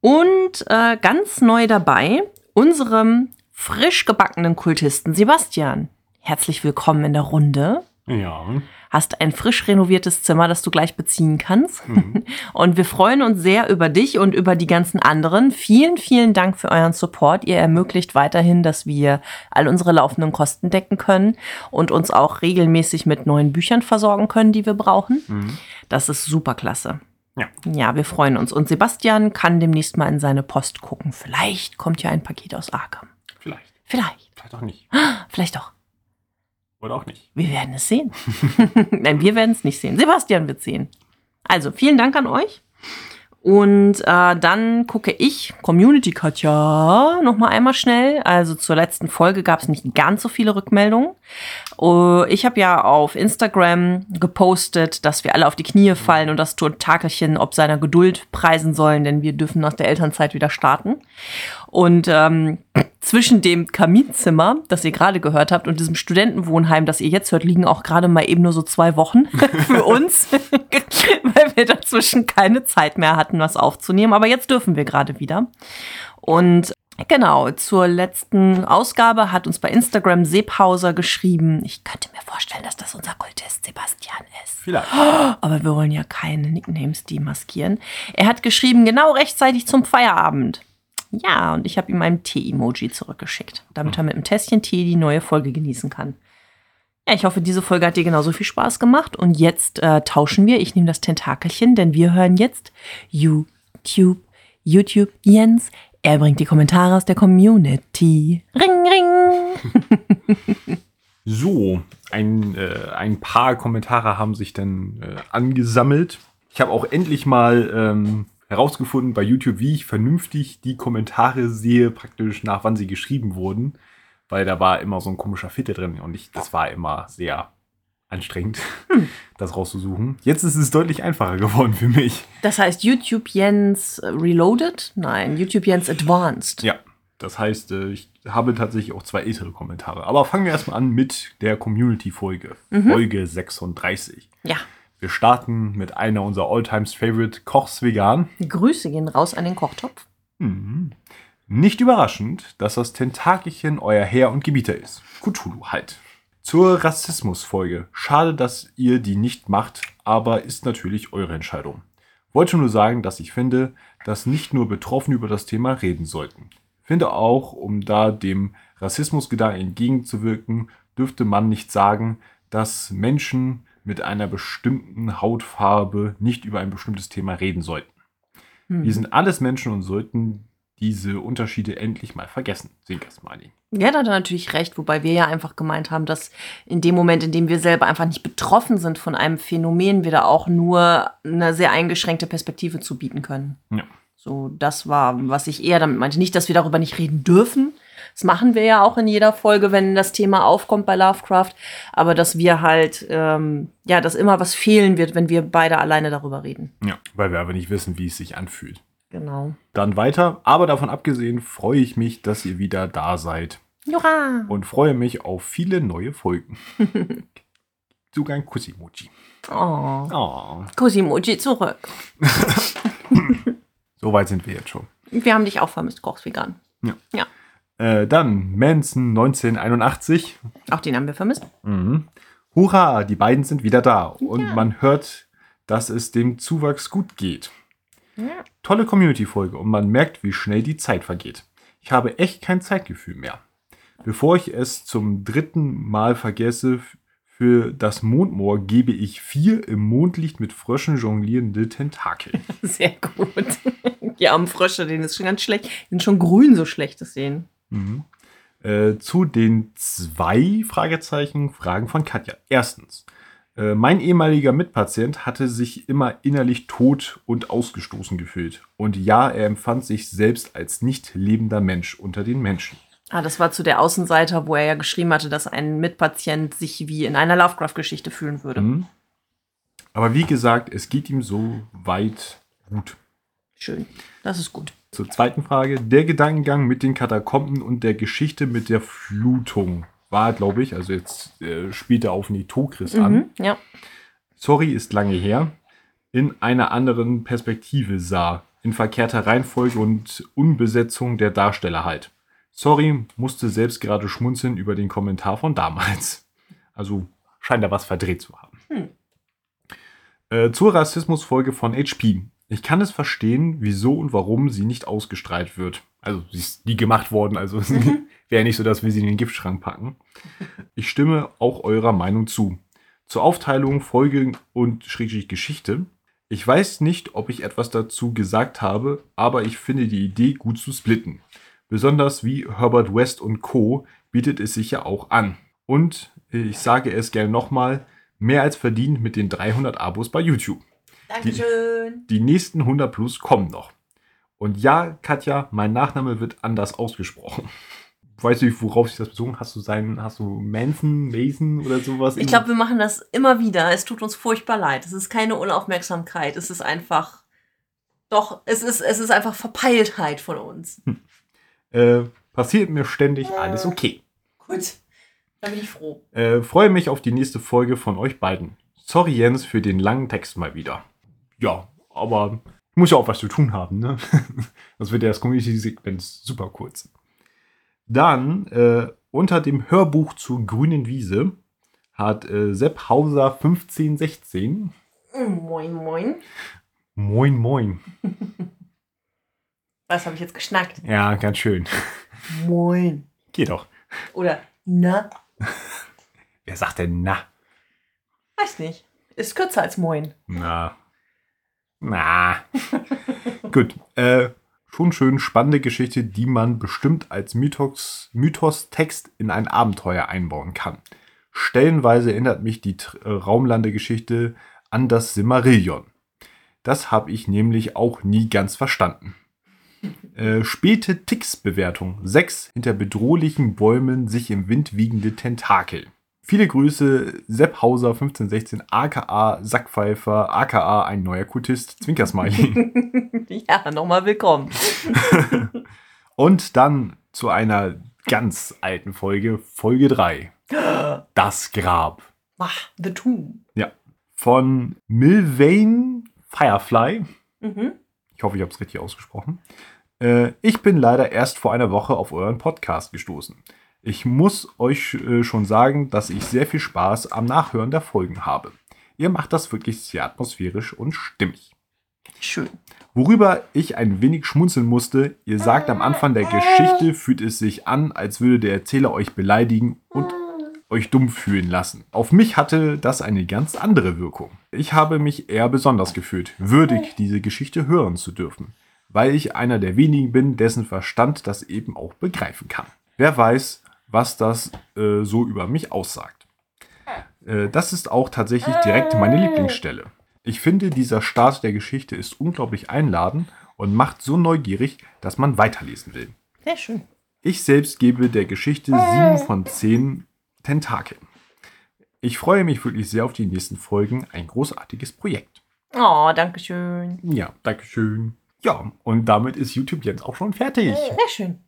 Und äh, ganz neu dabei, unserem frisch gebackenen Kultisten Sebastian. Herzlich willkommen in der Runde. Ja hast ein frisch renoviertes Zimmer, das du gleich beziehen kannst. Mhm. (laughs) Und wir freuen uns sehr über dich und über die ganzen anderen. Vielen, vielen Dank für euren Support. Ihr ermöglicht weiterhin, dass wir all unsere laufenden Kosten decken können und uns auch regelmäßig mit neuen Büchern versorgen können, die wir brauchen. Mhm. Das ist super klasse. Ja. Ja, wir freuen uns. Und Sebastian kann demnächst mal in seine Post gucken. Vielleicht kommt ja ein Paket aus Arkham. Vielleicht. Vielleicht. Vielleicht auch nicht. Vielleicht doch. Oder auch nicht. Wir werden es sehen. (laughs) Nein, wir werden es nicht sehen. Sebastian wird sehen. Also, vielen Dank an euch. Und äh, dann gucke ich Community Katja noch mal einmal schnell. Also zur letzten Folge gab es nicht ganz so viele Rückmeldungen. Uh, ich habe ja auf Instagram gepostet, dass wir alle auf die Knie fallen und das Tentakelchen ob seiner Geduld preisen sollen, denn wir dürfen nach der Elternzeit wieder starten. Und ähm, (clears throat) zwischen dem Kaminzimmer, das ihr gerade gehört habt, und diesem Studentenwohnheim, das ihr jetzt hört, liegen auch gerade mal eben nur so zwei Wochen (laughs) für uns, (laughs) weil wir dazwischen keine Zeit mehr hatten, was aufzunehmen. Aber jetzt dürfen wir gerade wieder. Und genau, zur letzten Ausgabe hat uns bei Instagram Seephauser geschrieben, ich könnte mir vorstellen, dass das unser Kultist Sebastian ist. Vielleicht. (gasps) Aber wir wollen ja keine Nicknames demaskieren. Er hat geschrieben, genau rechtzeitig zum Feierabend. Ja, und ich habe ihm ein Tee-Emoji zurückgeschickt, damit er mit einem Tässchen Tee die neue Folge genießen kann. Ja, ich hoffe, diese Folge hat dir genauso viel Spaß gemacht. Und jetzt äh, tauschen wir. Ich nehme das Tentakelchen, denn wir hören jetzt YouTube, YouTube Jens. Er bringt die Kommentare aus der Community. Ring, ring. (laughs) So, ein, äh, ein paar Kommentare haben sich dann äh, angesammelt. Ich habe auch endlich mal ähm, herausgefunden bei YouTube, wie ich vernünftig die Kommentare sehe, praktisch nach wann sie geschrieben wurden. Weil da war immer so ein komischer Fitte drin und ich, das war immer sehr anstrengend, (laughs) das rauszusuchen. Jetzt ist es deutlich einfacher geworden für mich. Das heißt YouTube Jens Reloaded? Nein, YouTube Jens Advanced. Ja, das heißt, äh, ich habe tatsächlich auch zwei ältere Kommentare. Aber fangen wir erstmal an mit der Community-Folge. Folge 36. Ja. Wir starten mit einer unserer Alltimes Favorite Kochs vegan. Grüße gehen raus an den Kochtopf. Nicht überraschend, dass das Tentakelchen euer Herr und Gebieter ist. Cthulhu halt. Zur Rassismus-Folge. Schade, dass ihr die nicht macht, aber ist natürlich eure Entscheidung. Wollte nur sagen, dass ich finde, dass nicht nur Betroffene über das Thema reden sollten. Finde auch, um da dem Rassismusgedanken entgegenzuwirken, dürfte man nicht sagen, dass Menschen mit einer bestimmten Hautfarbe nicht über ein bestimmtes Thema reden sollten. Wir sind alles Menschen und sollten diese Unterschiede endlich mal vergessen. Smiley. Ja, da hat er natürlich recht, wobei wir ja einfach gemeint haben, dass in dem Moment, in dem wir selber einfach nicht betroffen sind von einem Phänomen, wir da auch nur eine sehr eingeschränkte Perspektive zu bieten können. Ja. So, das war, was ich eher damit meinte. Nicht, dass wir darüber nicht reden dürfen. Das machen wir ja auch in jeder Folge, wenn das Thema aufkommt bei Lovecraft. Aber dass wir halt, ähm, ja, dass immer was fehlen wird, wenn wir beide alleine darüber reden. ja. Weil wir aber nicht wissen, wie es sich anfühlt. Genau. Dann weiter. Aber davon abgesehen freue ich mich, dass ihr wieder da seid. Jura! Und freue mich auf viele neue Folgen. Sogar ein Kussi-Mochi. Oh. Oh, Cosimoji zurück. (laughs) so weit sind wir jetzt schon. Wir haben dich auch vermisst, Kochs vegan. Äh, dann Manson 1981. Auch den haben wir vermisst. Mhm. Hurra, die beiden sind wieder da. Und man hört, dass es dem Zuwachs gut geht. Tolle Community-Folge und man merkt, wie schnell die Zeit vergeht. Ich habe echt kein Zeitgefühl mehr. Bevor ich es zum dritten Mal vergesse, für das Mondmoor gebe ich vier im Mondlicht mit Fröschen jonglierende Tentakel. (laughs) Sehr gut. (laughs) Die armen Frösche, denen ist schon ganz schlecht. Die sind schon grün, so schlecht das sehen. Äh, zu den zwei Fragezeichen Fragen von Katja. Erstens, äh, mein ehemaliger Mitpatient hatte sich immer innerlich tot und ausgestoßen gefühlt. Und ja, er empfand sich selbst als nicht lebender Mensch unter den Menschen. Ah, das war zu der Außenseiter, wo er ja geschrieben hatte, dass ein Mitpatient sich wie in einer Lovecraft-Geschichte fühlen würde. Mhm. Aber wie gesagt, es geht ihm so weit gut. Schön. Das ist gut. Zur zweiten Frage. Der Gedankengang mit den Katakomben und der Geschichte mit der Flutung war, glaube ich, also jetzt äh, spielt er auf Nitokris an. Mhm, ja. Sorry ist lange her, in einer anderen Perspektive sah, in verkehrter Reihenfolge und Unbesetzung der Darsteller halt. Sorry, musste selbst gerade schmunzeln über den Kommentar von damals. Also scheint da was verdreht zu haben. Äh, zur Rassismusfolge von HP. Ich kann es verstehen, wieso und warum sie nicht ausgestrahlt wird. Also sie ist nie gemacht worden, also (laughs) wäre nicht so, dass wir sie in den Giftschrank packen. Ich stimme auch eurer Meinung zu. Zur Aufteilung Folge und Schrägstrich Geschichte. Ich weiß nicht, ob ich etwas dazu gesagt habe, aber ich finde die Idee gut zu splitten. Besonders wie Herbert West und Co. bietet es sich ja auch an. Und ich sage es gerne nochmal, mehr als verdient mit den 300 Abos bei YouTube. Dankeschön. Die nächsten 100 plus kommen noch. Und ja, Katja, mein Nachname wird anders ausgesprochen. Weißt du, worauf sich das bezogen? Hast du seinen, hast du Manson, Mason oder sowas? Ich glaube, wir machen das immer wieder. Es tut uns furchtbar leid. Es ist keine Unaufmerksamkeit. Es ist einfach. Doch, es ist, es ist einfach Verpeiltheit von uns. äh, passiert mir ständig alles okay. Gut. Da bin ich froh. Äh, freue mich auf die nächste Folge von euch beiden. Sorry, Jens, für den langen Text mal wieder. Ja, aber muss ja auch was zu tun haben, ne? (laughs) Sonst wird ja das Community-Segment super kurz. Dann, äh, unter dem Hörbuch zur grünen Wiese hat äh, Sepp Hauser 1516. Moin, moin. Moin, moin. (laughs) Was habe ich jetzt geschnackt? Ja, ganz schön. Moin. Geht doch. Oder na? (laughs) Wer sagt denn na? Weiß nicht. Ist kürzer als moin. Na. Na. (laughs) Gut. Äh, schon schön spannende Geschichte, die man bestimmt als Mythos, Mythos-Text in ein Abenteuer einbauen kann. Stellenweise erinnert mich die äh, Raumlandegeschichte an das Simmerillion. Das habe ich nämlich auch nie ganz verstanden. (laughs) Äh, späte Tix-Bewertung. 6 hinter bedrohlichen Bäumen sich im Wind wiegende Tentakel. Viele Grüße, Sepp Hauser 1516, aka Sackpfeifer, aka ein neuer Kultist, Zwinkersmiley. (laughs) ja, nochmal willkommen. (laughs) Und dann zu einer ganz alten Folge, Folge 3. (gasps) Das Grab. Ach, The Tomb. Ja. Von Milvane Firefly. Mhm. Ich hoffe, ich habe es richtig ausgesprochen. Äh, ich bin leider erst vor einer Woche auf euren Podcast gestoßen. Ich muss euch äh, schon sagen, dass ich sehr viel Spaß am Nachhören der Folgen habe. Ihr macht das wirklich sehr atmosphärisch und stimmig. Schön. Worüber ich ein wenig schmunzeln musste, ihr sagt am Anfang der Geschichte, fühlt es sich an, als würde der Erzähler euch beleidigen und euch dumm fühlen lassen. Auf mich hatte das eine ganz andere Wirkung. Ich habe mich eher besonders gefühlt, würdig diese Geschichte hören zu dürfen, weil ich einer der wenigen bin, dessen Verstand das eben auch begreifen kann. Wer weiß, was das äh, so über mich aussagt. Äh, das ist auch tatsächlich direkt meine Lieblingsstelle. Ich finde, dieser Start der Geschichte ist unglaublich einladend und macht so neugierig, dass man weiterlesen will. Sehr schön. Ich selbst gebe der Geschichte 7 von 10 Tentakeln. Ich freue mich wirklich sehr auf die nächsten Folgen. Ein großartiges Projekt. Oh, danke schön. Ja, Dankeschön. Ja, und damit ist YouTube jetzt auch schon fertig. Sehr schön.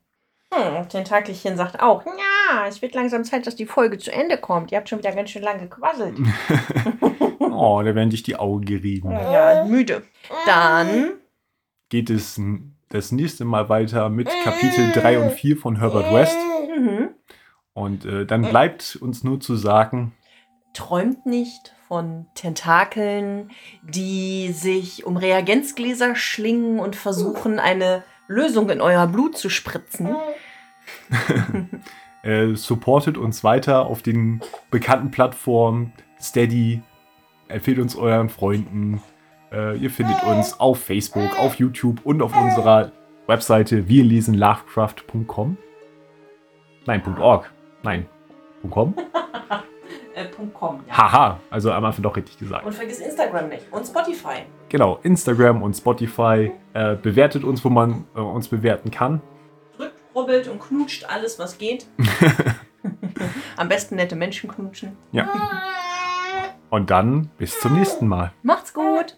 Hm, Tentakelchen sagt auch, ja, es wird langsam Zeit, dass die Folge zu Ende kommt. Ihr habt schon wieder ganz schön lange gequasselt. (laughs) (laughs) Oh, da werden dich die Augen gerieben. ja, müde. Dann Geht es das nächste Mal weiter mit Kapitel 3 und 4 von Herbert West. mhm. Und äh, dann bleibt uns nur zu sagen, träumt nicht von Tentakeln, die sich um Reagenzgläser schlingen und versuchen, eine Lösung in euer Blut zu spritzen. (laughs) äh, supportet uns weiter auf den bekannten Plattformen Steady, empfehlt uns euren Freunden. Äh, ihr findet uns auf Facebook, auf YouTube und auf unserer Webseite wirlesenlovecraft.com. Nein, .org. Nein, .com. (laughs) Äh, .com, ja. Haha, also am Anfang doch richtig gesagt. Und vergiss Instagram nicht. Und Spotify. Genau, Instagram und Spotify. Äh, bewertet uns, wo man äh, uns bewerten kann. Drückt, rubbelt und knutscht alles, was geht. (laughs) Am besten nette Menschen knutschen. Ja. Und dann bis zum nächsten Mal. Macht's gut!